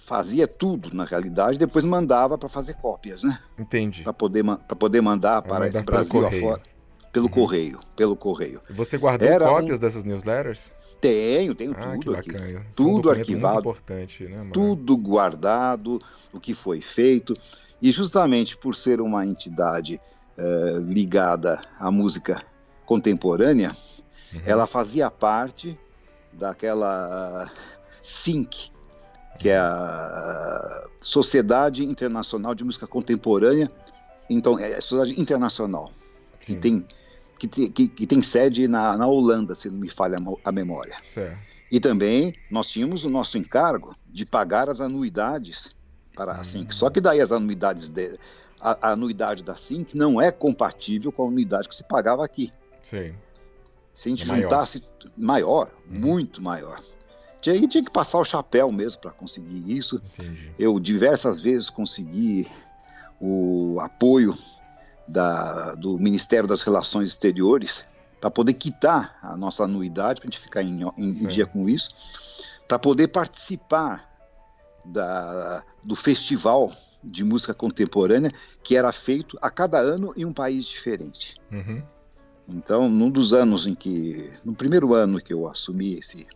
fazia tudo na realidade, depois mandava para fazer cópias, né? Entendi. Para poder, poder mandar para mandar esse Brasil afora. Pelo uhum. correio, pelo correio. E você guardou Era cópias um... dessas newsletters? Tenho, tenho ah, tudo aqui. É tudo um arquivado. importante, né, tudo guardado, o que foi feito. E justamente por ser uma entidade uh, ligada à música contemporânea, uhum. ela fazia parte daquela SINC, que é a Sociedade Internacional de Música Contemporânea, então é a Sociedade Internacional, que tem, que, que, que, tem sede na, na Holanda, se não me falha a memória. Certo. E também nós tínhamos o nosso encargo de pagar as anuidades para a SINC. Só que daí as anuidades de, a, a, anuidade da SINC não é compatível com a anuidade que se pagava aqui. Sim. Se a gente é juntasse maior, uhum. muito maior. Tinha, tinha que passar o chapéu mesmo para conseguir isso. Entendi. Eu diversas vezes consegui o apoio da, do Ministério das Relações Exteriores para poder quitar a nossa anuidade, para a gente ficar em, em, em dia com isso, para poder participar da, do festival de música contemporânea que era feito a cada ano em um país diferente. Uhum. Então, num dos anos em que. No primeiro ano que eu assumi esse.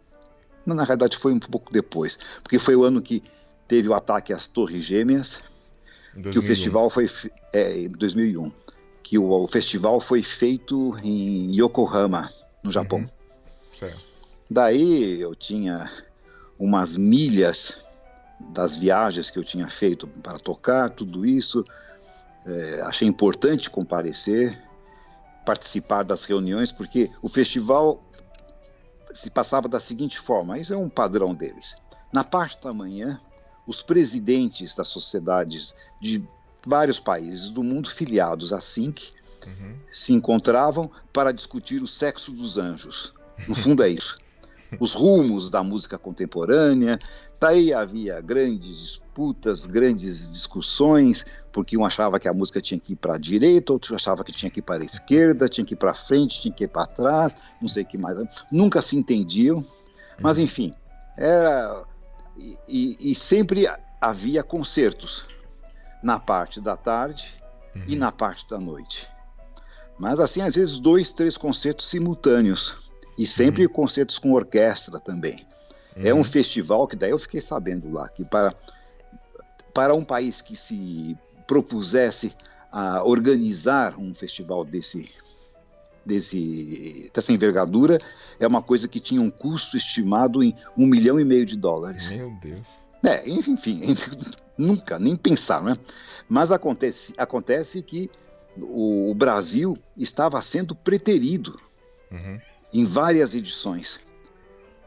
Na realidade, foi um pouco depois, porque foi o ano que teve o ataque às Torres Gêmeas, que o festival foi. É, em 2001. Que o, o, festival foi feito em Yokohama, no Japão. Uhum. Daí eu tinha umas milhas das viagens que eu tinha feito para tocar, tudo isso. É, achei importante comparecer participar das reuniões, porque o festival se passava da seguinte forma: isso é um padrão deles. Na parte da manhã, os presidentes das sociedades de vários países do mundo filiados à SINC uhum. se encontravam para discutir o sexo dos anjos. No fundo, é isso. Os rumos da música contemporânea, Daí havia grandes disputas, grandes discussões, porque um achava que a música tinha que ir para a direita, outro achava que tinha que ir para a esquerda, tinha que ir para frente, tinha que ir para trás, não sei o que mais. Nunca se entendiam, mas uhum. enfim, era. E, e, e sempre havia concertos na parte da tarde uhum. e na parte da noite. Mas assim, às vezes, dois, três concertos simultâneos. E sempre uhum. concertos com orquestra também. Uhum. É um festival que daí eu fiquei sabendo lá que para, para um país que se propusesse a organizar um festival desse, desse, dessa envergadura é uma coisa que tinha um custo estimado em um milhão e meio de dólares. Meu Deus. É, enfim, nunca, nem pensar, né? Mas acontece, acontece que o, o Brasil estava sendo preterido uhum. em várias edições.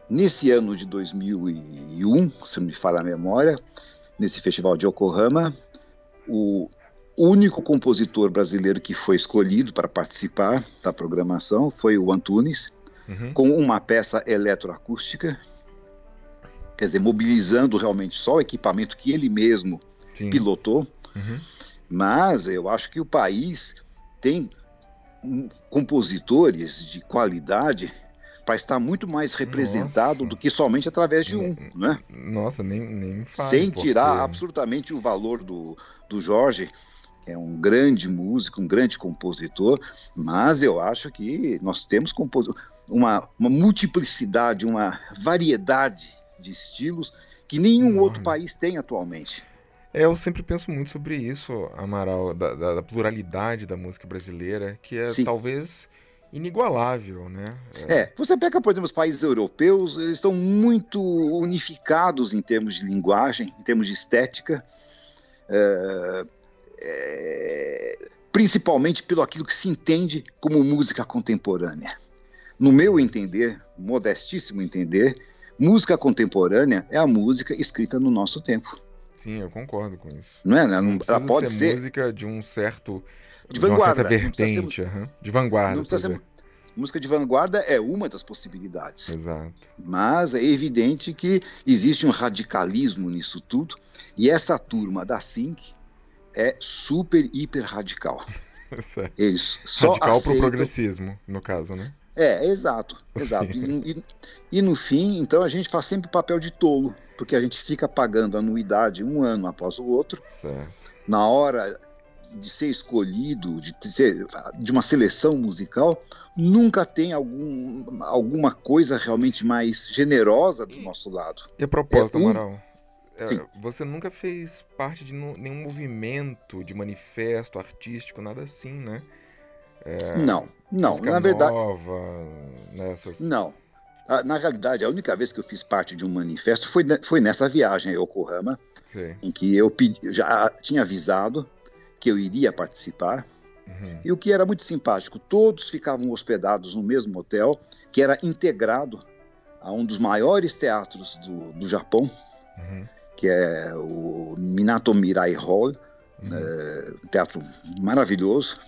Nesse ano de 2001, se não me falha a memória, nesse festival de Yokohama, o único compositor brasileiro que foi escolhido para participar da programação foi o Antunes, uhum. com uma peça eletroacústica, quer dizer, mobilizando realmente só o equipamento que ele mesmo Sim. pilotou. Uhum. Mas eu acho que o país tem compositores de qualidade para estar muito mais representado Nossa. do que somente através de um, né? Nossa, nem, nem faz, Sem tirar absolutamente o valor do, do Jorge, que é um grande músico, um grande compositor, mas eu acho que nós temos uma, uma multiplicidade, uma variedade de estilos que nenhum outro país tem atualmente. É, eu sempre penso muito sobre isso, Amaral, da, da, da pluralidade da música brasileira, que é Sim. talvez inigualável, né? É. é. você pega, por exemplo, os países europeus, eles estão muito unificados em termos de linguagem, em termos de estética, é, é, principalmente pelo aquilo que se entende como música contemporânea. No meu entender, modestíssimo entender, música contemporânea é a música escrita no nosso tempo. Sim, eu concordo com isso. Não é? Não, ela pode ser, ser, música de um certo de, de vanguarda, vertente, ser, uhum, de vanguarda. Não precisa ser, música de vanguarda é uma das possibilidades. Exato. Mas é evidente que existe um radicalismo nisso tudo e essa turma da Sync é super hiper radical. Eles só radical aceitam... pro progressismo, no caso, né? É, exato, exato. E, e, e, no fim, então a gente faz sempre o papel de tolo, porque a gente fica pagando anuidade um ano após o outro. Certo. Na hora de ser escolhido, de, ser, de uma seleção musical, nunca tem algum, alguma coisa realmente mais generosa do nosso lado. E a proposta, é um... Amaral? É, você nunca fez parte de nenhum movimento, de manifesto artístico, nada assim, né? É, não, não, na verdade. Nova, nessas... Não. Na realidade, a única vez que eu fiz parte de um manifesto foi, foi nessa viagem a Yokohama, Sim. em que eu pedi, já tinha avisado que eu iria participar. Uhum. E o que era muito simpático, todos ficavam hospedados no mesmo hotel, que era integrado a um dos maiores teatros do, do Japão, uhum. que é o Minato Mirai Hall, uhum. é, um teatro maravilhoso,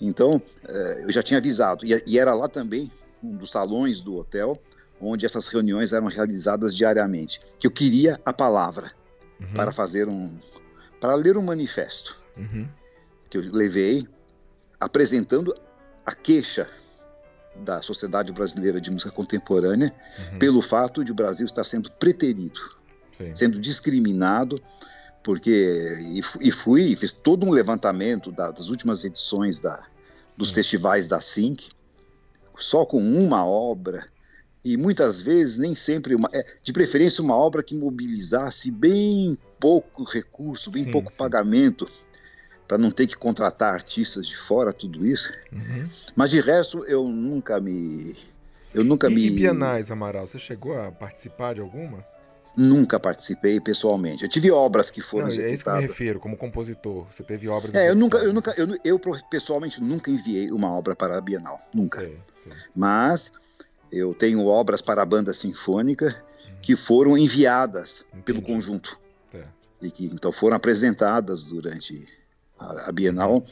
então, eh, eu já tinha avisado. E era lá também, um dos salões do hotel, onde essas reuniões eram realizadas diariamente, que eu queria a palavra uhum. para fazer um. para ler um manifesto. Uhum. Que eu levei apresentando a queixa da Sociedade Brasileira de Música Contemporânea uhum. pelo fato de o Brasil estar sendo preterido, Sim. sendo discriminado porque e, e fui fiz todo um levantamento da, das últimas edições da, dos Sim. festivais da Sync, só com uma obra e muitas vezes nem sempre uma, é, de preferência uma obra que mobilizasse bem pouco recurso, bem sim, pouco sim. pagamento para não ter que contratar artistas de fora, tudo isso. Uhum. Mas de resto eu nunca me eu nunca e, me e Bienais, Amaral, você chegou a participar de alguma? Nunca participei pessoalmente. Eu tive obras que foram não, executadas. É isso que eu me refiro, como compositor. Você teve obras. É, eu nunca, eu nunca, eu, eu, pessoalmente nunca enviei uma obra para a Bienal, nunca. Sei, sei. Mas eu tenho obras para a banda sinfônica uhum. que foram enviadas Entendi. pelo conjunto é. e que então foram apresentadas durante a, a Bienal.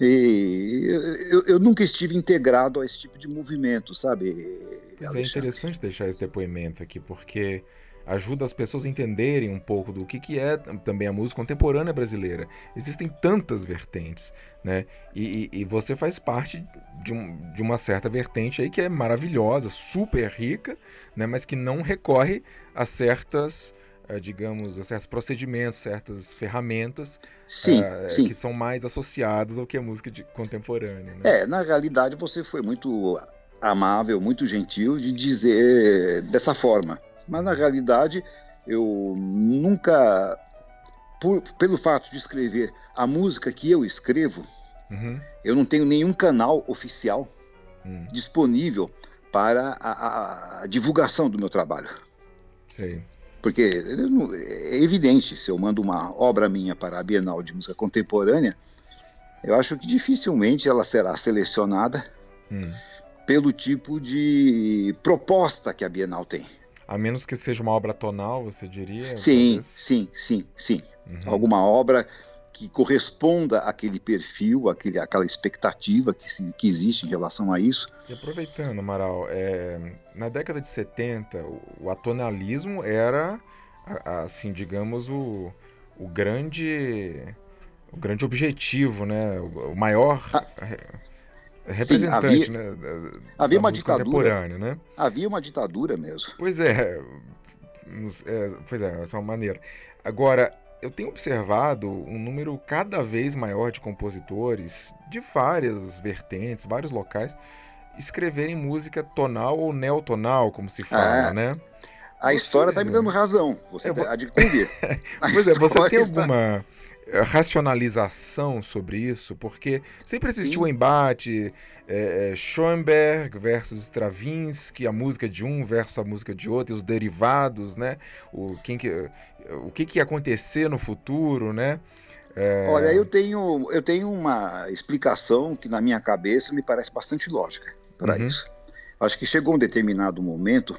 E eu, eu, nunca estive integrado a esse tipo de movimento, sabe? Pois é interessante deixar esse depoimento aqui, porque ajuda as pessoas a entenderem um pouco do que, que é também a música contemporânea brasileira. Existem tantas vertentes, né? E, e, e você faz parte de, um, de, uma certa vertente aí que é maravilhosa, super rica, né? Mas que não recorre a certas, digamos, a certos procedimentos, certas ferramentas sim, uh, sim. que são mais associadas ao que é música de, contemporânea. Né? É, na realidade você foi muito amável, muito gentil de dizer dessa forma. Mas na realidade, eu nunca, por, pelo fato de escrever a música que eu escrevo, uhum. eu não tenho nenhum canal oficial uhum. disponível para a, a, a, divulgação do meu trabalho. Sim. Porque é evidente, se eu mando uma obra minha para a Bienal de Música Contemporânea, eu acho que dificilmente ela será selecionada hum. pelo tipo de proposta que a Bienal tem. A menos que seja uma obra tonal, você diria? Sim, talvez? sim, sim, sim. Uhum. Alguma obra que corresponda àquele perfil, àquele, àquela expectativa que, se, que existe em relação a isso. E aproveitando, Amaral, é, na década de 70, o, o atonalismo era, assim, digamos, o, o grande o grande objetivo, né? O, maior. A, representante, Sim, havia, né? Da, havia uma ditadura. Né? Havia uma ditadura mesmo. Pois é, é, pois é, essa é uma maneira. Agora, eu tenho observado um número cada vez maior de compositores de várias vertentes, vários locais, escreverem música tonal ou neotonal, como se fala, é. né? A você, história está me dando razão. Você é, há de pois é, você tem está... alguma eh, racionalização sobre isso? Porque sempre existiu um embate é, Schoenberg versus Stravinsky, a música de um versus a música de outro, os derivados, né? O, quem que, o que, que ia acontecer no futuro, né? É... Olha, eu tenho, eu tenho uma explicação que na minha cabeça me parece bastante lógica para uhum. isso. Acho que chegou um determinado momento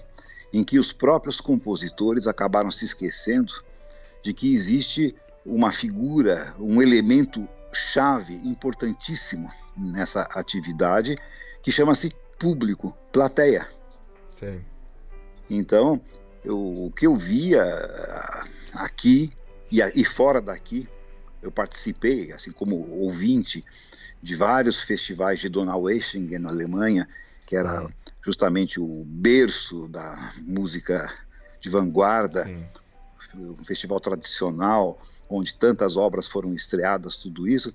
em que os próprios compositores acabaram se esquecendo de que existe uma figura, um elemento chave importantíssimo nessa atividade que chama-se público, plateia. Sim. Então, eu, o que eu via ah, aqui e, e fora daqui, eu participei, assim como ouvinte, de vários festivais de Donaueschingen na Alemanha, que era uhum. justamente o berço da música de vanguarda, Sim. um festival tradicional, onde tantas obras foram estreadas, tudo isso.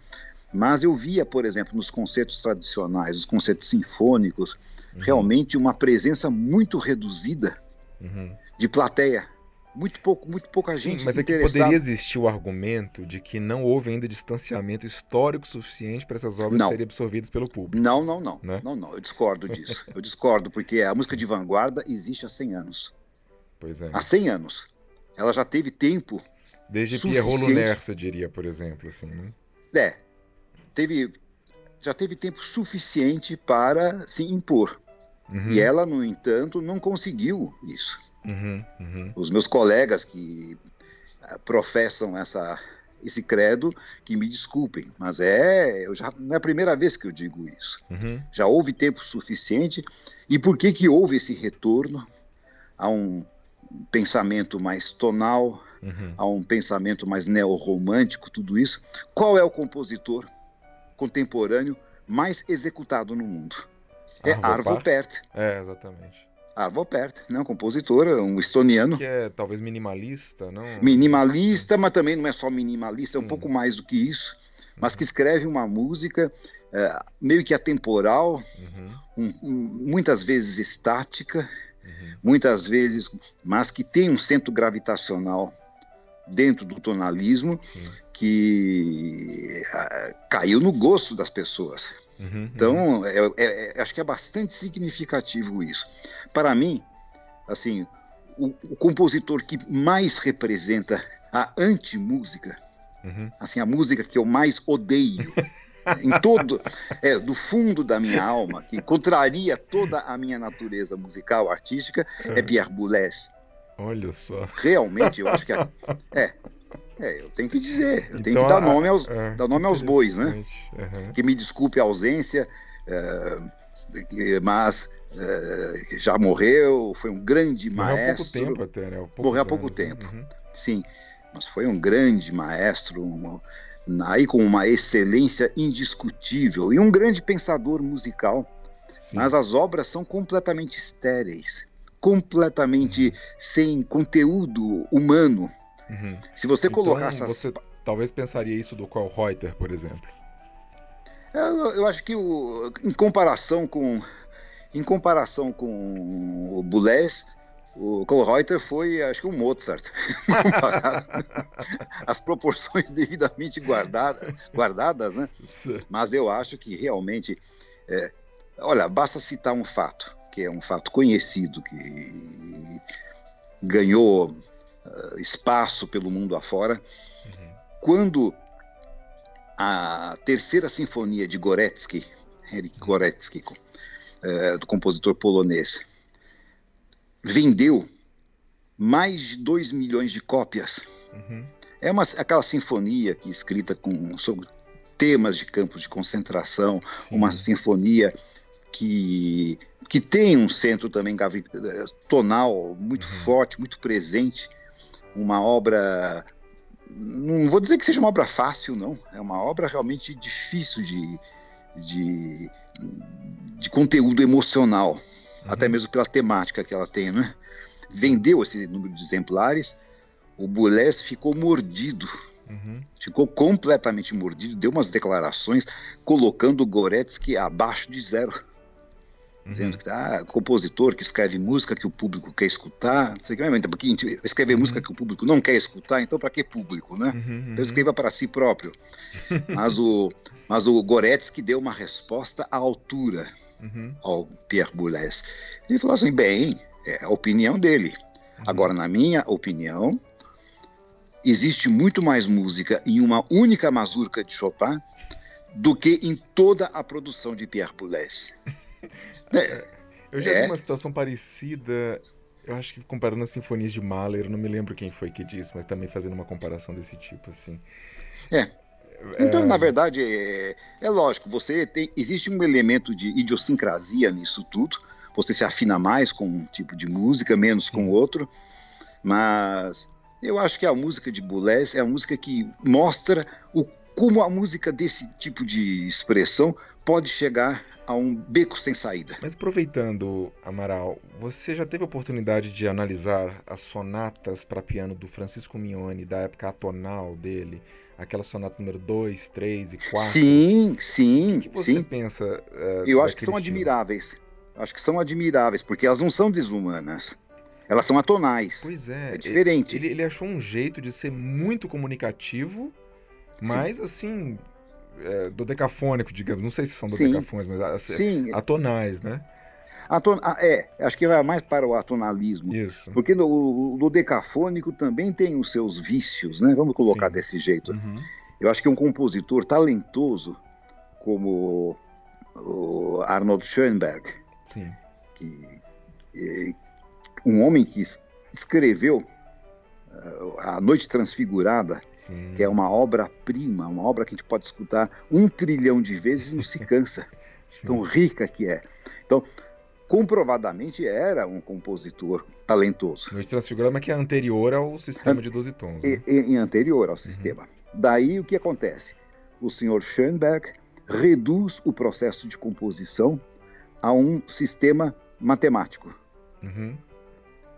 Mas eu via, por exemplo, nos concertos tradicionais, os concertos sinfônicos, uhum. realmente uma presença muito reduzida uhum. de plateia. Muito pouco, muito pouca Sim, gente. Mas é que poderia existir o argumento de que não houve ainda distanciamento histórico suficiente para essas obras não. serem absorvidas pelo público. Não, não, não. Né? Não, não. Eu discordo disso. eu discordo, porque a música de vanguarda existe há 100 anos. Pois é. Há 100 anos. Ela já teve tempo. Desde Pierrot Lunaire, você diria, por exemplo, assim, né? É, teve, já teve tempo suficiente para se impor. Uhum. E ela, no entanto, não conseguiu isso. Uhum, uhum. Os meus colegas que uh, professam essa, esse credo, que me desculpem, mas é, eu já, não é a primeira vez que eu digo isso. Uhum. Já houve tempo suficiente. E por que, que houve esse retorno a um pensamento mais tonal, uhum. a um pensamento mais neorromântico, tudo isso? Qual é o compositor contemporâneo mais executado no mundo. É Arvo Pärt. É, exatamente. Arvo Pärt, não, compositor, um estoniano. Que é talvez minimalista, não? Minimalista, mas também não é só minimalista, é um pouco mais do que isso. Mas que escreve uma música é, meio que atemporal, uhum. um, um, muitas vezes estática, uhum. muitas vezes, mas que tem um centro gravitacional dentro do tonalismo Sim. que uh, caiu no gosto das pessoas. Uhum, então, uhum. É, é, é, acho que é bastante significativo isso. Para mim, assim, o, o compositor que mais representa a anti-música, uhum. assim, a música que eu mais odeio, em todo, é, do fundo da minha alma, que contraria toda a minha natureza musical, artística, é uhum. Pierre Boulez. Olha só. Realmente, eu acho que é. É, é eu tenho que dizer, eu então, tenho que dar nome aos, é, dar nome aos bois, né? Uhum. Que me desculpe a ausência, é, mas é, já morreu, foi um grande morreu maestro. Morreu há pouco tempo até, né? Morreu há pouco anos, né? tempo, uhum. sim. Mas foi um grande maestro, um, aí com uma excelência indiscutível e um grande pensador musical. Sim. Mas as obras são completamente estéreis completamente sem conteúdo humano. Uhum. Se você então, colocasse. Você talvez pensaria isso do Carl Reuter, por exemplo. Eu, eu acho que o, em comparação com em comparação com o Boulez, o Reuter foi, acho que um Mozart. As proporções devidamente guardadas, guardadas, né? Mas eu acho que realmente, é, olha, basta citar um fato que é um fato conhecido, que ganhou uh, espaço pelo mundo afora, uhum. quando a terceira sinfonia de Goretzky, Henryk uhum. Goretzky, uh, do compositor polonês, vendeu mais de 2 milhões de cópias. Uhum. É uma, aquela sinfonia que é escrita com, sobre temas de campos de concentração, Sim. uma sinfonia que, que tem um centro também tonal muito uhum. forte, muito presente, uma obra. Não vou dizer que seja uma obra fácil, não. É uma obra realmente difícil de, de, de conteúdo emocional, uhum. até mesmo pela temática que ela tem, né? Vendeu esse número de exemplares, o Boulez ficou mordido, uhum. ficou completamente mordido, deu umas declarações colocando o Goretsky abaixo de zero. Uhum. Dizendo que ah, compositor que escreve música que o público quer escutar, não sei o que, mas porque escrever uhum. música que o público não quer escutar, então para que público, né? Uhum, então escreva para si próprio. mas o, mas o Goretsky deu uma resposta à altura uhum. ao Pierre Boulez. Ele falou assim: bem, é a opinião dele. Uhum. Agora, na minha opinião, existe muito mais música em uma única mazurca de Chopin do que em toda a produção de Pierre Boulez. É, eu já é. vi uma situação parecida, eu acho que comparando as sinfonias de Mahler, não me lembro quem foi que disse, mas também fazendo uma comparação desse tipo, assim. É. Então, é... na verdade, é, é, lógico, você tem, existe um elemento de idiosincrasia nisso tudo. Você se afina mais com um tipo de música, menos Sim. com outro. Mas eu acho que a música de Boulez é a música que mostra o, como a música desse tipo de expressão pode chegar a um beco sem saída. Mas aproveitando, Amaral, você já teve a oportunidade de analisar as sonatas para piano do Francisco Mignone, da época atonal dele? Aquela sonata número 2, 3 e 4? Sim, sim. O que, você sim. pensa? Uh, Eu acho que são estilo? admiráveis. Acho que são admiráveis, porque elas não são desumanas. Elas são atonais. Pois é. É diferente. Ele, ele achou um jeito de ser muito comunicativo, mas sim. assim, é, do decafônico, digamos. Não sei se são do decafônicos, mas assim, Sim. atonais, né? Aton... Ah, é, acho que vai mais para o atonalismo. Isso. Porque no, no decafônico também tem os seus vícios, né? Vamos colocar Sim. desse jeito. Uhum. Eu acho que um compositor talentoso como o Arnold Schoenberg, Sim. Que, um homem que escreveu uh, A Noite Transfigurada, Sim. que é uma obra-prima, uma obra que a gente pode escutar um trilhão de vezes e não se cansa. tão rica que é. Então, comprovadamente era um compositor talentoso. Noite Transfigurada, mas que é anterior ao sistema de 12 tons. Né? E, e, anterior ao uhum. sistema. Daí o que acontece? O senhor Schoenberg reduz o processo de composição a um sistema matemático. Uhum.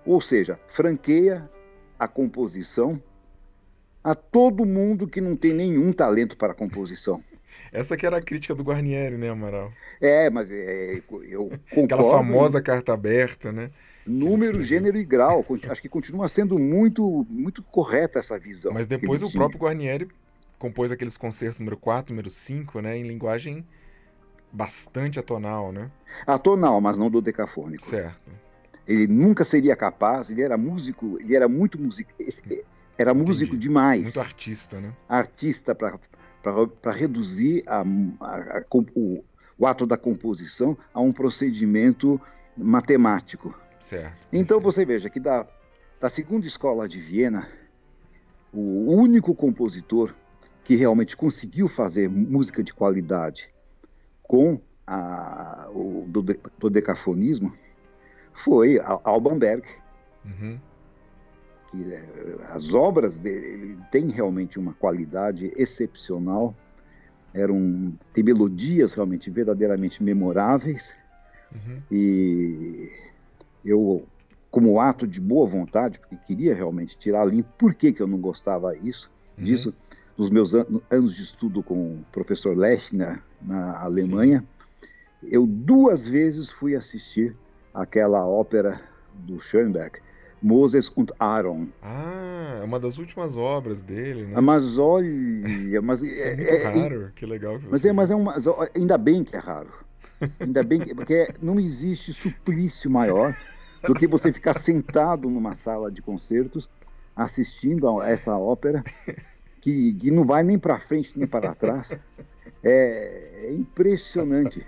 Ou seja, franqueia a composição a todo mundo que não tem nenhum talento para composição. Essa que era a crítica do Guarnieri, né, Amaral? É, mas é, eu concordo. Aquela famosa carta aberta, né? Número, gênero e grau. Acho que continua sendo muito, muito correta essa visão. Mas depois o tinha. próprio Guarnieri compôs aqueles concertos número 4, número 5, né, em linguagem bastante atonal, né? Atonal, mas não do decafônico. Certo. Ele nunca seria capaz, ele era músico, ele era muito músico, era músico Entendi. demais. Muito artista, né? Artista para reduzir a, a, a, o, o, ato da composição a um procedimento matemático. Certo. Então você veja que da, da segunda escola de Viena, o único compositor que realmente conseguiu fazer música de qualidade com a, o do, do decafonismo foi Alban Berg. Uhum que é, as obras dele têm realmente uma qualidade excepcional, eram tem melodias realmente verdadeiramente memoráveis uhum. e eu como ato de boa vontade porque queria realmente tirar limpo por que, que eu não gostava isso uhum. disso nos meus an anos de estudo com o professor Lechner na Alemanha Sim. eu duas vezes fui assistir aquela ópera do Schoenberg Moses und Aaron. Ah, é uma das últimas obras dele, né? Mas olha, mas Isso é, é muito é, raro, é, que legal. Que mas é, mas é uma, ainda bem que é raro. Ainda bem que, porque não existe suplício maior do que você ficar sentado numa sala de concertos assistindo a essa ópera que, que não vai nem para frente nem para trás. É, é impressionante.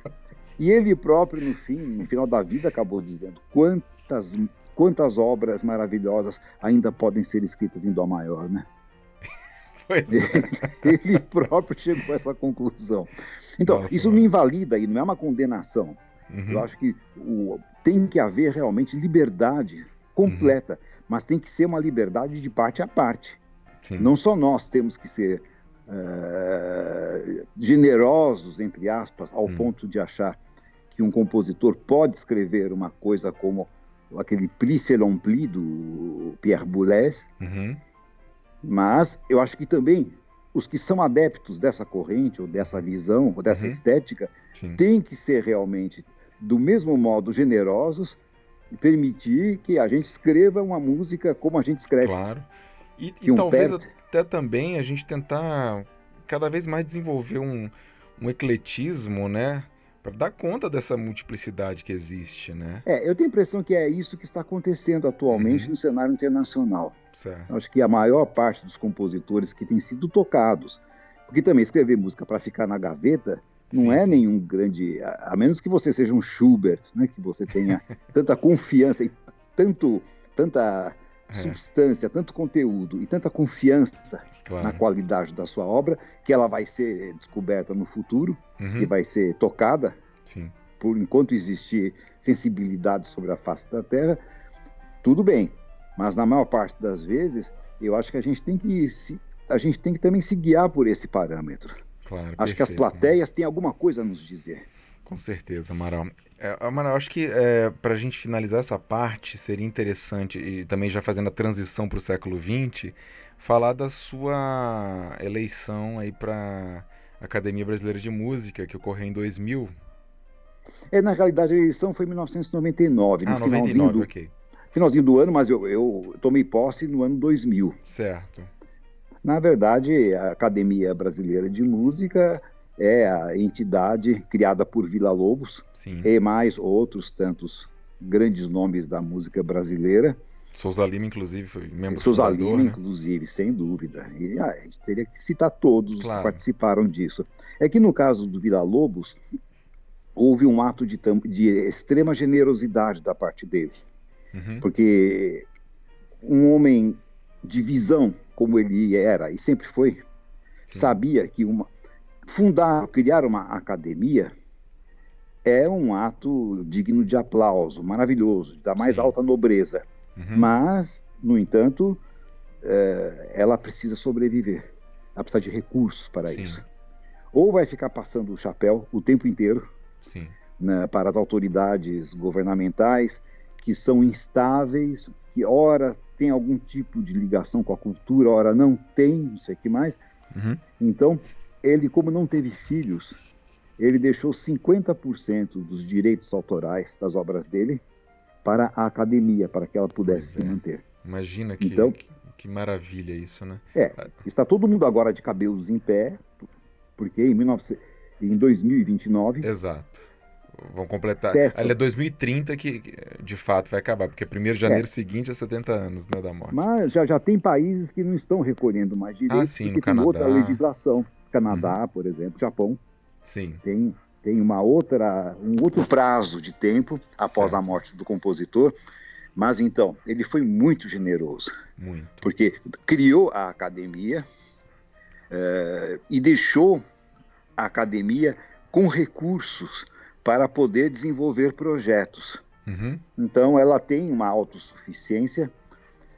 E ele próprio, no fim, no final da vida, acabou dizendo quantas quantas obras maravilhosas ainda podem ser escritas em Dó maior, né? Pois é. Ele próprio chegou a essa conclusão. Então, Nossa, isso não invalida e não é uma condenação. Uhum. Eu acho que o, tem que haver realmente liberdade completa, uhum. mas tem que ser uma liberdade de parte a parte. Sim. Não só nós temos que ser uh, generosos, entre aspas, ao hum. ponto de achar que um compositor pode escrever uma coisa como aquele Pli Selon Pli do Pierre Boulez, uhum. mas eu acho que também os que são adeptos dessa corrente, ou dessa visão, ou dessa uhum. estética, Sim. têm que ser realmente, do mesmo modo, generosos e permitir que a gente escreva uma música como a gente escreve. Claro. E, e um talvez até também a gente tentar cada vez mais desenvolver um, um ecletismo, né? Para dar conta dessa multiplicidade que existe, né? É, eu tenho a impressão que é isso que está acontecendo atualmente uhum. no cenário internacional. Certo. Acho que a maior parte dos compositores que têm sido tocados, porque também escrever música para ficar na gaveta não sim, é sim. nenhum grande, a, a, menos que você seja um Schubert, né, que você tenha tanta confiança e tanto, tanta é. substância, tanto conteúdo e tanta confiança claro. na qualidade da sua obra, que ela vai ser descoberta no futuro uhum. e vai ser tocada sim. por enquanto existir sensibilidade sobre a face da Terra, tudo bem. Mas na maior parte das vezes, eu acho que a gente tem que se, a gente tem que também se guiar por esse parâmetro. Claro, acho perfeito, que as plateias né? têm alguma coisa a nos dizer. Com certeza, Amaral. É, Amaral, acho que é, para a gente finalizar essa parte, seria interessante, e também já fazendo a transição para o século XX, falar da sua eleição aí para a Academia Brasileira de Música, que ocorreu em 2000. É, na realidade, a eleição foi em 1999. Ah, 99, do... ok finalzinho do ano, mas eu, eu tomei posse no ano 2000. Certo. Na verdade, a Academia Brasileira de Música é a entidade criada por Vila Lobos Sim. e mais outros tantos grandes nomes da música brasileira. Souza Lima, inclusive, foi membro Souza fundador, Lima, né? inclusive, sem dúvida. E ah, a gente teria que citar todos claro. que participaram disso. É que no caso do Vila Lobos, houve um ato de, de extrema generosidade da parte dele. Uhum. Porque um homem de visão, como ele era e sempre foi, Sim. sabia que uma, fundar, criar uma academia é um ato digno de aplauso, maravilhoso, da mais Sim. alta nobreza. Uhum. Mas, no entanto, é, ela precisa sobreviver. Ela precisa de recursos para Sim. isso. Ou vai ficar passando o chapéu o tempo inteiro né, para as autoridades governamentais, que são instáveis, que ora tem algum tipo de ligação com a cultura, ora não tem, não sei o que mais. Uhum. Então, ele, como não teve filhos, ele deixou 50% dos direitos autorais das obras dele para a academia, para que ela pudesse se manter. Imagina que, então, que, que, maravilha isso, né? É, está todo mundo agora de cabelos em pé, porque em, 19, em 2029... Exato Vão completar. Cessa. Ali é 2030 que, de fato vai acabar, porque 1 de janeiro é. seguinte é 70 anos né, da morte. Mas já, já tem países que não estão recolhendo mais direitos ah, sim, porque tem Canadá. outra legislação. Canadá, uhum. por exemplo, Japão. Sim. Tem, tem uma outra, um outro prazo de tempo após certo. a morte do compositor. Mas então, ele foi muito generoso. Muito. Porque criou a academia é, e deixou a academia com recursos para poder desenvolver projetos. Uhum. Então, ela tem uma autossuficiência,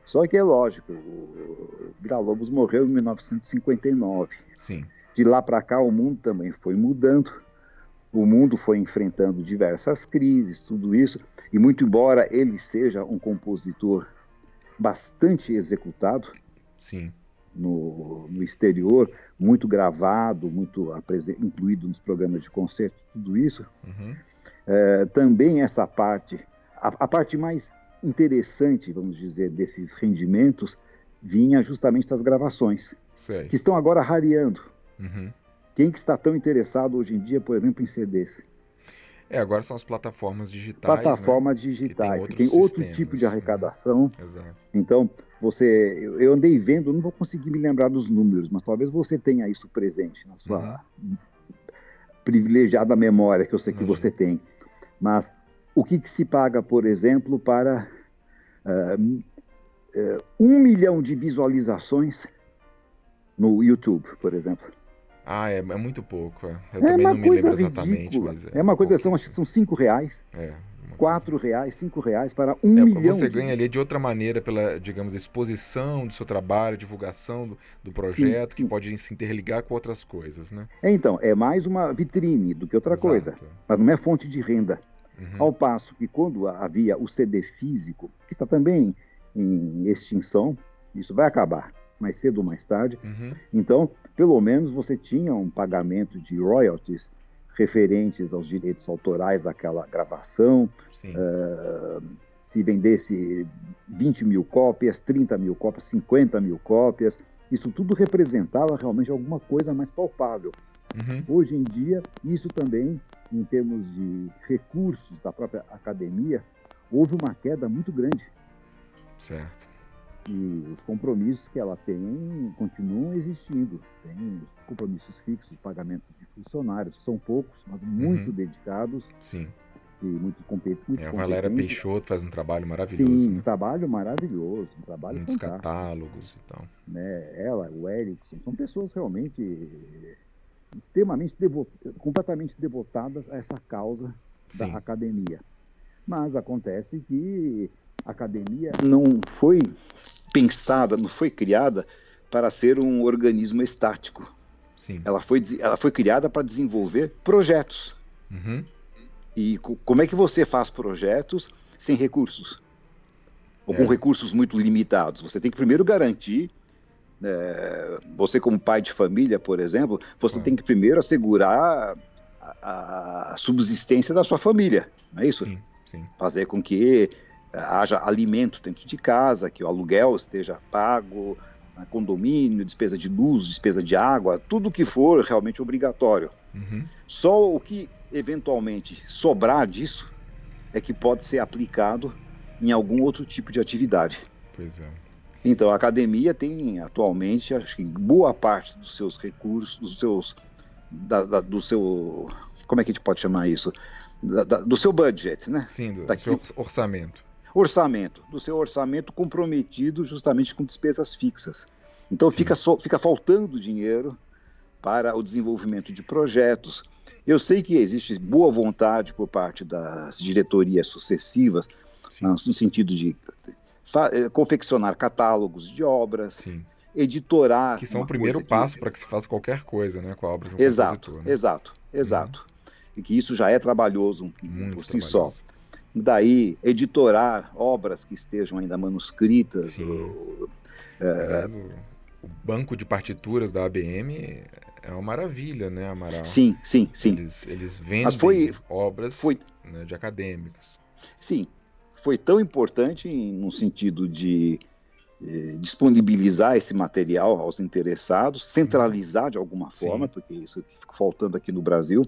só que é lógico, o Vila-Lobos morreu em 1959. Sim. De lá para cá, o mundo também foi mudando, o mundo foi enfrentando diversas crises, tudo isso, e muito embora ele seja um compositor bastante executado, Sim. No, no exterior, muito gravado, muito incluído nos programas de concerto, tudo isso. Uhum. É, também essa parte, a, a, parte mais interessante, vamos dizer, desses rendimentos vinha justamente das gravações, Sei. que estão agora rareando. Uhum. Quem que está tão interessado hoje em dia, por exemplo, em CDs? É, agora são as plataformas digitais. Plataformas né? digitais, que tem, que tem outro tipo de né? arrecadação. Exato. Então, você, eu andei vendo, não vou conseguir me lembrar dos números, mas talvez você tenha isso presente na sua uhum. privilegiada memória, que eu sei que uhum. você tem. Mas o que, que, se paga, por exemplo, para uh, uh, um milhão de visualizações no YouTube, por exemplo? Ah, é, é muito pouco. É. Eu é também não me lembro exatamente. É, é uma coisa, são, acho que são cinco reais. É, quatro reais, cinco reais para um é, milhão. Você ganha ali de outra maneira pela, digamos, exposição do seu trabalho, divulgação do, do projeto, sim, sim. que pode se interligar com outras coisas, né? É, então, é mais uma vitrine do que outra Exato. coisa, mas não é fonte de renda. Uhum. Ao passo que quando havia o CD físico, que está também em extinção, isso vai acabar mais cedo ou mais tarde. Uhum. Então, pelo menos você tinha um pagamento de royalties referentes aos direitos autorais daquela gravação. Uh, se vendesse 20 mil cópias, 30 mil cópias, 50 mil cópias, isso tudo representava realmente alguma coisa mais palpável. Uhum. Hoje em dia, isso também, em termos de recursos da própria academia, houve uma queda muito grande. Certo. E os compromissos que ela tem continuam existindo. Tem os compromissos fixos de pagamento de funcionários, são poucos, mas muito uhum. dedicados. Sim. E muito, compet muito é, A Valéria Peixoto faz um trabalho maravilhoso. Sim, né? um trabalho maravilhoso, um trabalho Muitos fantástico. catálogos e tal. Né? Ela, o Erickson, são pessoas realmente extremamente devot... completamente devotadas a essa causa Sim. da academia. Mas acontece que a academia não foi pensada, não foi criada para ser um organismo estático. Sim. Ela, foi, ela foi criada para desenvolver projetos. Uhum. E como é que você faz projetos sem recursos? Ou é. com recursos muito limitados? Você tem que primeiro garantir é, você como pai de família, por exemplo, você é. tem que primeiro assegurar a, a, subsistência da sua família, não é isso? Sim, sim. Fazer com que haja alimento dentro de casa, que o aluguel esteja pago, né, condomínio, despesa de luz, despesa de água, tudo que for realmente obrigatório. Uhum. Só o que eventualmente sobrar disso é que pode ser aplicado em algum outro tipo de atividade. Pois é. Então, a academia tem atualmente, acho que boa parte dos seus recursos, dos seus, da, da, do seu, como é que a gente pode chamar isso? Da, do seu budget, né? Sim, do Daqui, seu orçamento. Orçamento, do seu orçamento comprometido justamente com despesas fixas. Então, fica, so, fica faltando dinheiro para o desenvolvimento de projetos. Eu sei que existe boa vontade por parte das diretorias sucessivas, Sim. no sentido de eh, confeccionar catálogos de obras, Sim. editorar. Que são o primeiro passo que... para que se faça qualquer coisa né, com a obra de um exato. Né? Exato, exato. Uhum. E que isso já é trabalhoso Muito por si trabalhoso. só. Daí, editorar obras que estejam ainda manuscritas. Ou, é... O banco de partituras da ABM é uma maravilha, né, Amaral? Sim, sim, sim. Eles, eles vendem foi, obras foi, né, de acadêmicos. Sim, foi tão importante no sentido de eh, disponibilizar esse material aos interessados, centralizar de alguma forma, Sim. porque isso fica faltando aqui no Brasil.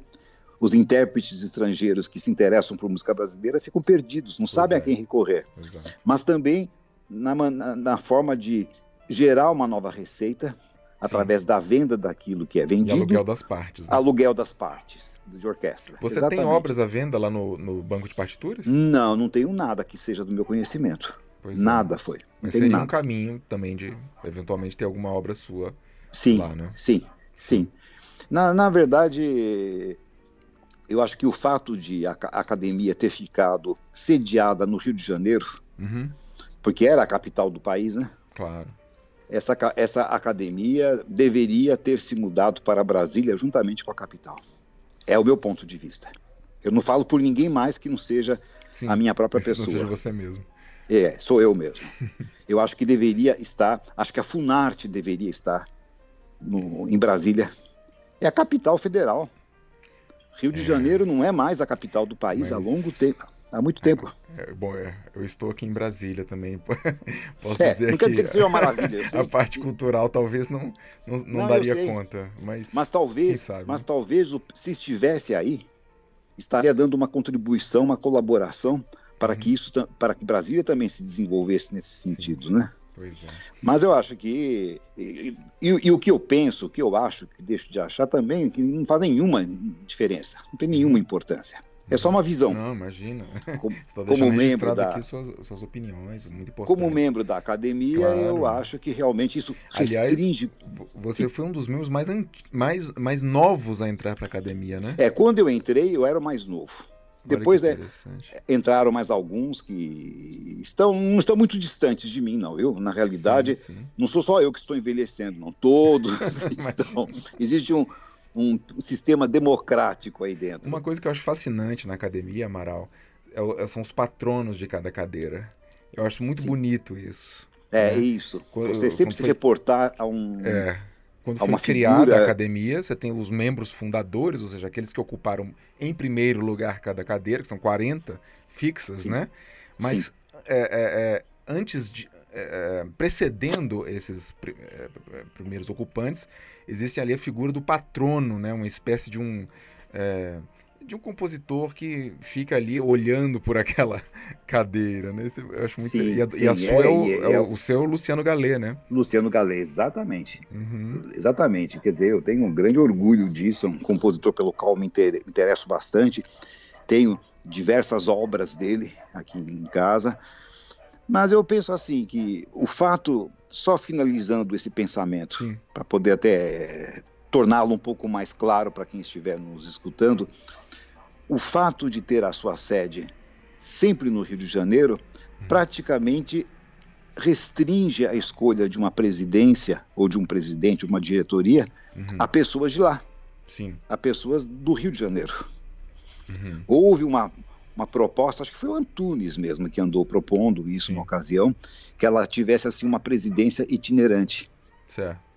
Os intérpretes estrangeiros que se interessam por música brasileira ficam perdidos, não pois sabem é. a quem recorrer. É. Mas também na, na, na forma de gerar uma nova receita, através da venda daquilo que é vendido. E aluguel das partes. Né? Aluguel das partes de orquestra. Você Exatamente. tem obras à venda lá no, no, banco de partituras? Não, não tenho nada que seja do meu conhecimento. Pois é. nada é. foi. Não Mas seria nada. um caminho também de eventualmente ter alguma obra sua sim, lá, né? Sim, sim. Na, na verdade, eu acho que o fato de a, a academia ter ficado sediada no Rio de Janeiro, uhum. porque era a capital do país, né? Claro essa, essa academia deveria ter se mudado para Brasília juntamente com a capital. É o meu ponto de vista. Eu não falo por ninguém mais que não seja Sim, a minha própria pessoa. Não seja você mesmo. É, sou eu mesmo. eu acho que deveria estar, acho que a Funarte deveria estar no, em Brasília. É a capital federal. Rio de é. Janeiro não é mais a capital do país Mas... há longo tempo. Há muito tempo. É, bom, é, eu estou aqui em Brasília também. Posso é, dizer não quer dizer que seja uma maravilha. a parte cultural talvez não, não, não, não daria conta. Mas, mas talvez, mas talvez se estivesse aí, estaria dando uma contribuição, uma colaboração para uhum. que isso, para que Brasília também se desenvolvesse nesse sentido, Sim. né? Pois é. Mas eu acho que. E, e, e, o que eu penso, o que eu acho, que deixo de achar também, que não faz nenhuma diferença, não tem nenhuma importância. É só uma visão. Não, imagina. Como, como membro da. Suas, suas, opiniões, muito importante. Como membro da academia, claro. eu acho que realmente isso restringe. Aliás, você foi um dos membros mais, mais, mais novos a entrar para a academia, né? É, quando eu entrei, eu era o mais novo. Depois é, entraram mais alguns que estão, não estão muito distantes de mim, não. Eu, na realidade, sim, sim. não sou só eu que estou envelhecendo, não. Todos estão. Existe um, um sistema democrático aí dentro. Uma coisa que eu acho fascinante na academia, Amaral, é, é são os patronos de cada cadeira. Eu acho muito sim. bonito isso. É, né? isso. Quando, Você sempre se foi... reportar a um. É quando foi criada figura... a academia, você tem os membros fundadores, ou seja, aqueles que ocuparam em primeiro lugar cada cadeira, que são 40 fixas, Sim. né? Mas é, é, é, antes de. É, é, precedendo esses é, primeiros ocupantes, existe ali a figura do patrono, né? Uma espécie de um de um compositor que fica ali olhando por aquela cadeira, né? Eu acho muito... Sim, e, a, sim, e a sua é, é, o, é, é, o, seu Luciano Galê, né? Luciano Galê, exatamente. Uhum. Exatamente. Quer dizer, eu tenho um grande orgulho disso, é um compositor pelo qual me interesso bastante. Tenho diversas obras dele aqui em casa. Mas eu penso assim que o fato, só finalizando esse pensamento, para poder até torná-lo um pouco mais claro para quem estiver nos escutando, o fato de ter a sua sede sempre no Rio de Janeiro praticamente restringe a escolha de uma presidência ou de um presidente, uma diretoria, uhum. a pessoas de lá, Sim. a pessoas do Rio de Janeiro. Uhum. Houve uma, uma proposta, acho que foi o Antunes mesmo que andou propondo isso Sim. na ocasião, que ela tivesse assim uma presidência itinerante. Certo.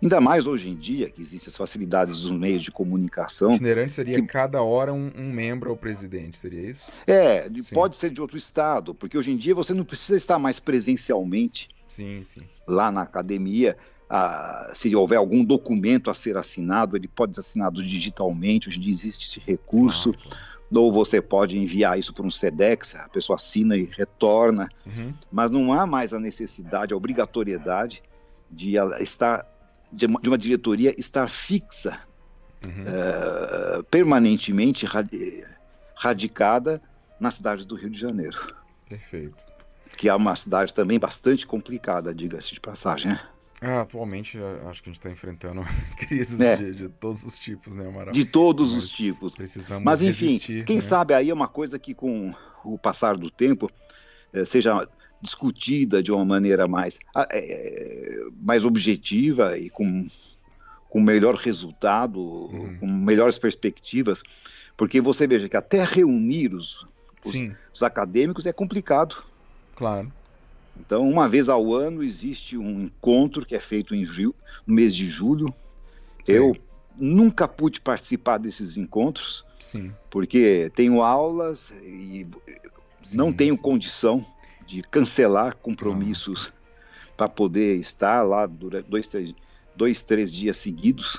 Ainda mais hoje em dia, que existem as facilidades dos meios de comunicação. Itinerante seria que... cada hora um, um, membro ao presidente, seria isso? É, sim. pode ser de outro estado, porque hoje em dia você não precisa estar mais presencialmente sim, sim. lá na academia. Ah, se houver algum documento a ser assinado, ele pode ser assinado digitalmente, hoje em dia existe esse recurso. Ah, ou você pode enviar isso para um SEDEX, a pessoa assina e retorna, uhum. mas não há mais a necessidade, a obrigatoriedade de estar de uma, de uma diretoria estar fixa, uhum. uh, permanentemente radicada na cidade do Rio de Janeiro. Perfeito. Que é uma cidade também bastante complicada, diga-se de passagem. Né? Ah, atualmente acho que a gente está enfrentando crises é. de, de, todos os tipos, né, Amaral? De todos Mas os tipos. Precisamos Mas enfim, resistir, quem né? sabe aí é uma coisa que com o passar do tempo eh, seja discutida de uma maneira mais, ah, é, mais objetiva e com, com melhor resultado, uhum. com melhores perspectivas, porque você veja que até reunir os, os, os, acadêmicos é complicado. Claro. Então, uma vez ao ano existe um encontro que é feito em julho, no mês de julho. Sim. Eu nunca pude participar desses encontros, Sim. porque tenho aulas e Sim, não tenho condição de cancelar compromissos para poder estar lá durante dois três, dois, três dias seguidos.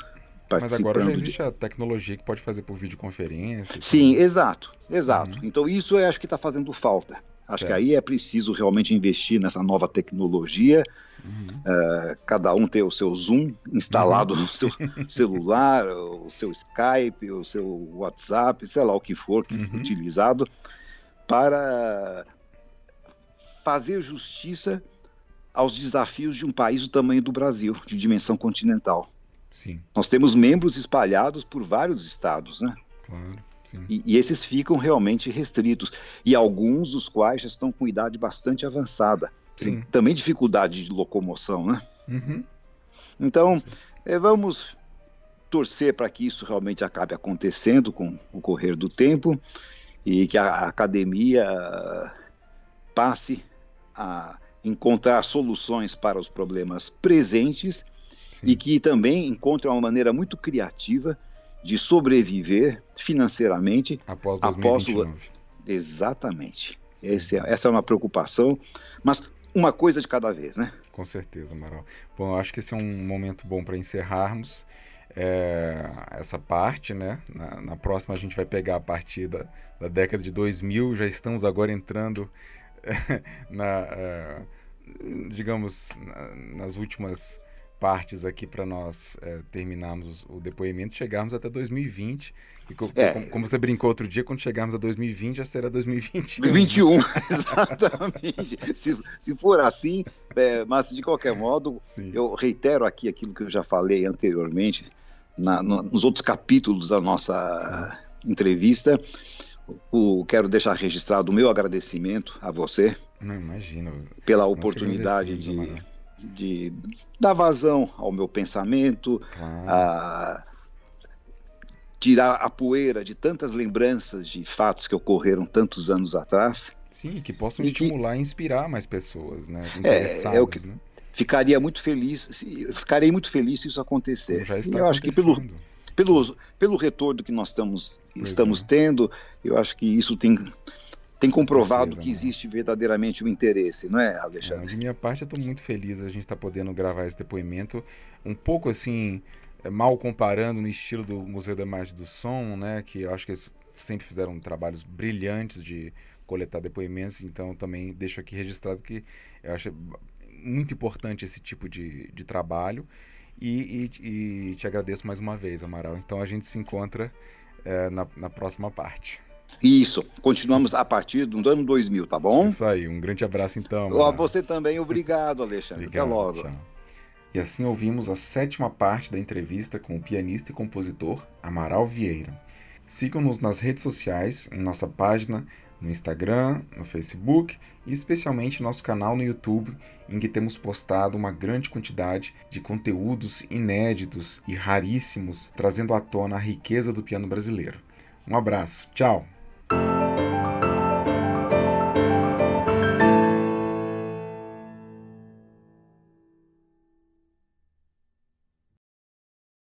Mas agora já existe de... a tecnologia que pode fazer por videoconferência. Sim, exato, exato. Uhum. Então isso eu acho que está fazendo falta. Acho certo. que aí é preciso realmente investir nessa nova tecnologia. Uhum. Uh, cada um ter o seu Zoom instalado uhum. no seu celular, o seu Skype, o seu WhatsApp, sei lá o que for que uhum. utilizado, para fazer justiça aos desafios de um país do tamanho do Brasil, de dimensão continental. Sim. Nós temos membros espalhados por vários estados, né? Claro. E, e, esses ficam realmente restritos. E alguns dos quais já estão com idade bastante avançada. Tem também dificuldade de locomoção, né? Uhum. Então, é, vamos torcer para que isso realmente acabe acontecendo com o correr do tempo e que a academia passe a encontrar soluções para os problemas presentes Sim. e que também encontre uma maneira muito criativa de sobreviver financeiramente após 2029. Após... Exatamente. Esse, é, essa é uma preocupação, mas uma coisa de cada vez, né? Com certeza, Amaral. Bom, eu acho que esse é um momento bom para encerrarmos é, essa parte, né? Na, na, próxima a gente vai pegar a partir da, da década de 2000, já estamos agora entrando na, uh, digamos, na, nas últimas partes aqui para nós uh, terminarmos o depoimento, chegarmos até 2020. E co é. como, como, você brincou outro dia, quando chegarmos a 2020 já será 2021. 2021, exatamente. se, se for assim, é, mas de qualquer modo, Sim. eu reitero aqui aquilo que eu já falei anteriormente, na, no, nos outros capítulos da nossa Sim. entrevista o, quero deixar registrado o meu agradecimento a você. Não, imagino. Pela oportunidade de, de dar vazão ao meu pensamento, claro. a tirar a poeira de tantas lembranças de fatos que ocorreram tantos anos atrás. Sim, que possam e estimular e inspirar mais pessoas, né? É, é o que né? ficaria muito feliz, ficarei muito feliz se isso acontecer. Já está eu acho que pelo pelo, pelo retorno que nós estamos, estamos é. tendo, eu acho que isso tem, tem comprovado certeza, que existe verdadeiramente um interesse, não é, Alexandre? de minha parte, eu estou muito feliz a gente estar tá podendo gravar esse depoimento, um pouco assim, é, mal comparando no estilo do Museu da Imagem do Som, né, que eu acho que eles sempre fizeram trabalhos brilhantes de coletar depoimentos, então também deixo aqui registrado que eu acho muito importante esse tipo de, de trabalho e, e, e, te agradeço mais uma vez, Amaral. Então a gente se encontra é, na, na próxima parte. Isso, continuamos a partir do ano 2000, tá bom? Isso aí, um grande abraço então. Amaral. Você também, obrigado, Alexandre. obrigado, Até logo. Tchau. E assim ouvimos a sétima parte da entrevista com o pianista e compositor Amaral Vieira. Sigam-nos nas redes sociais, em nossa página no Instagram, no Facebook e especialmente nosso canal no YouTube, em que temos postado uma grande quantidade de conteúdos inéditos e raríssimos, trazendo à tona a riqueza do piano brasileiro. Um abraço, tchau!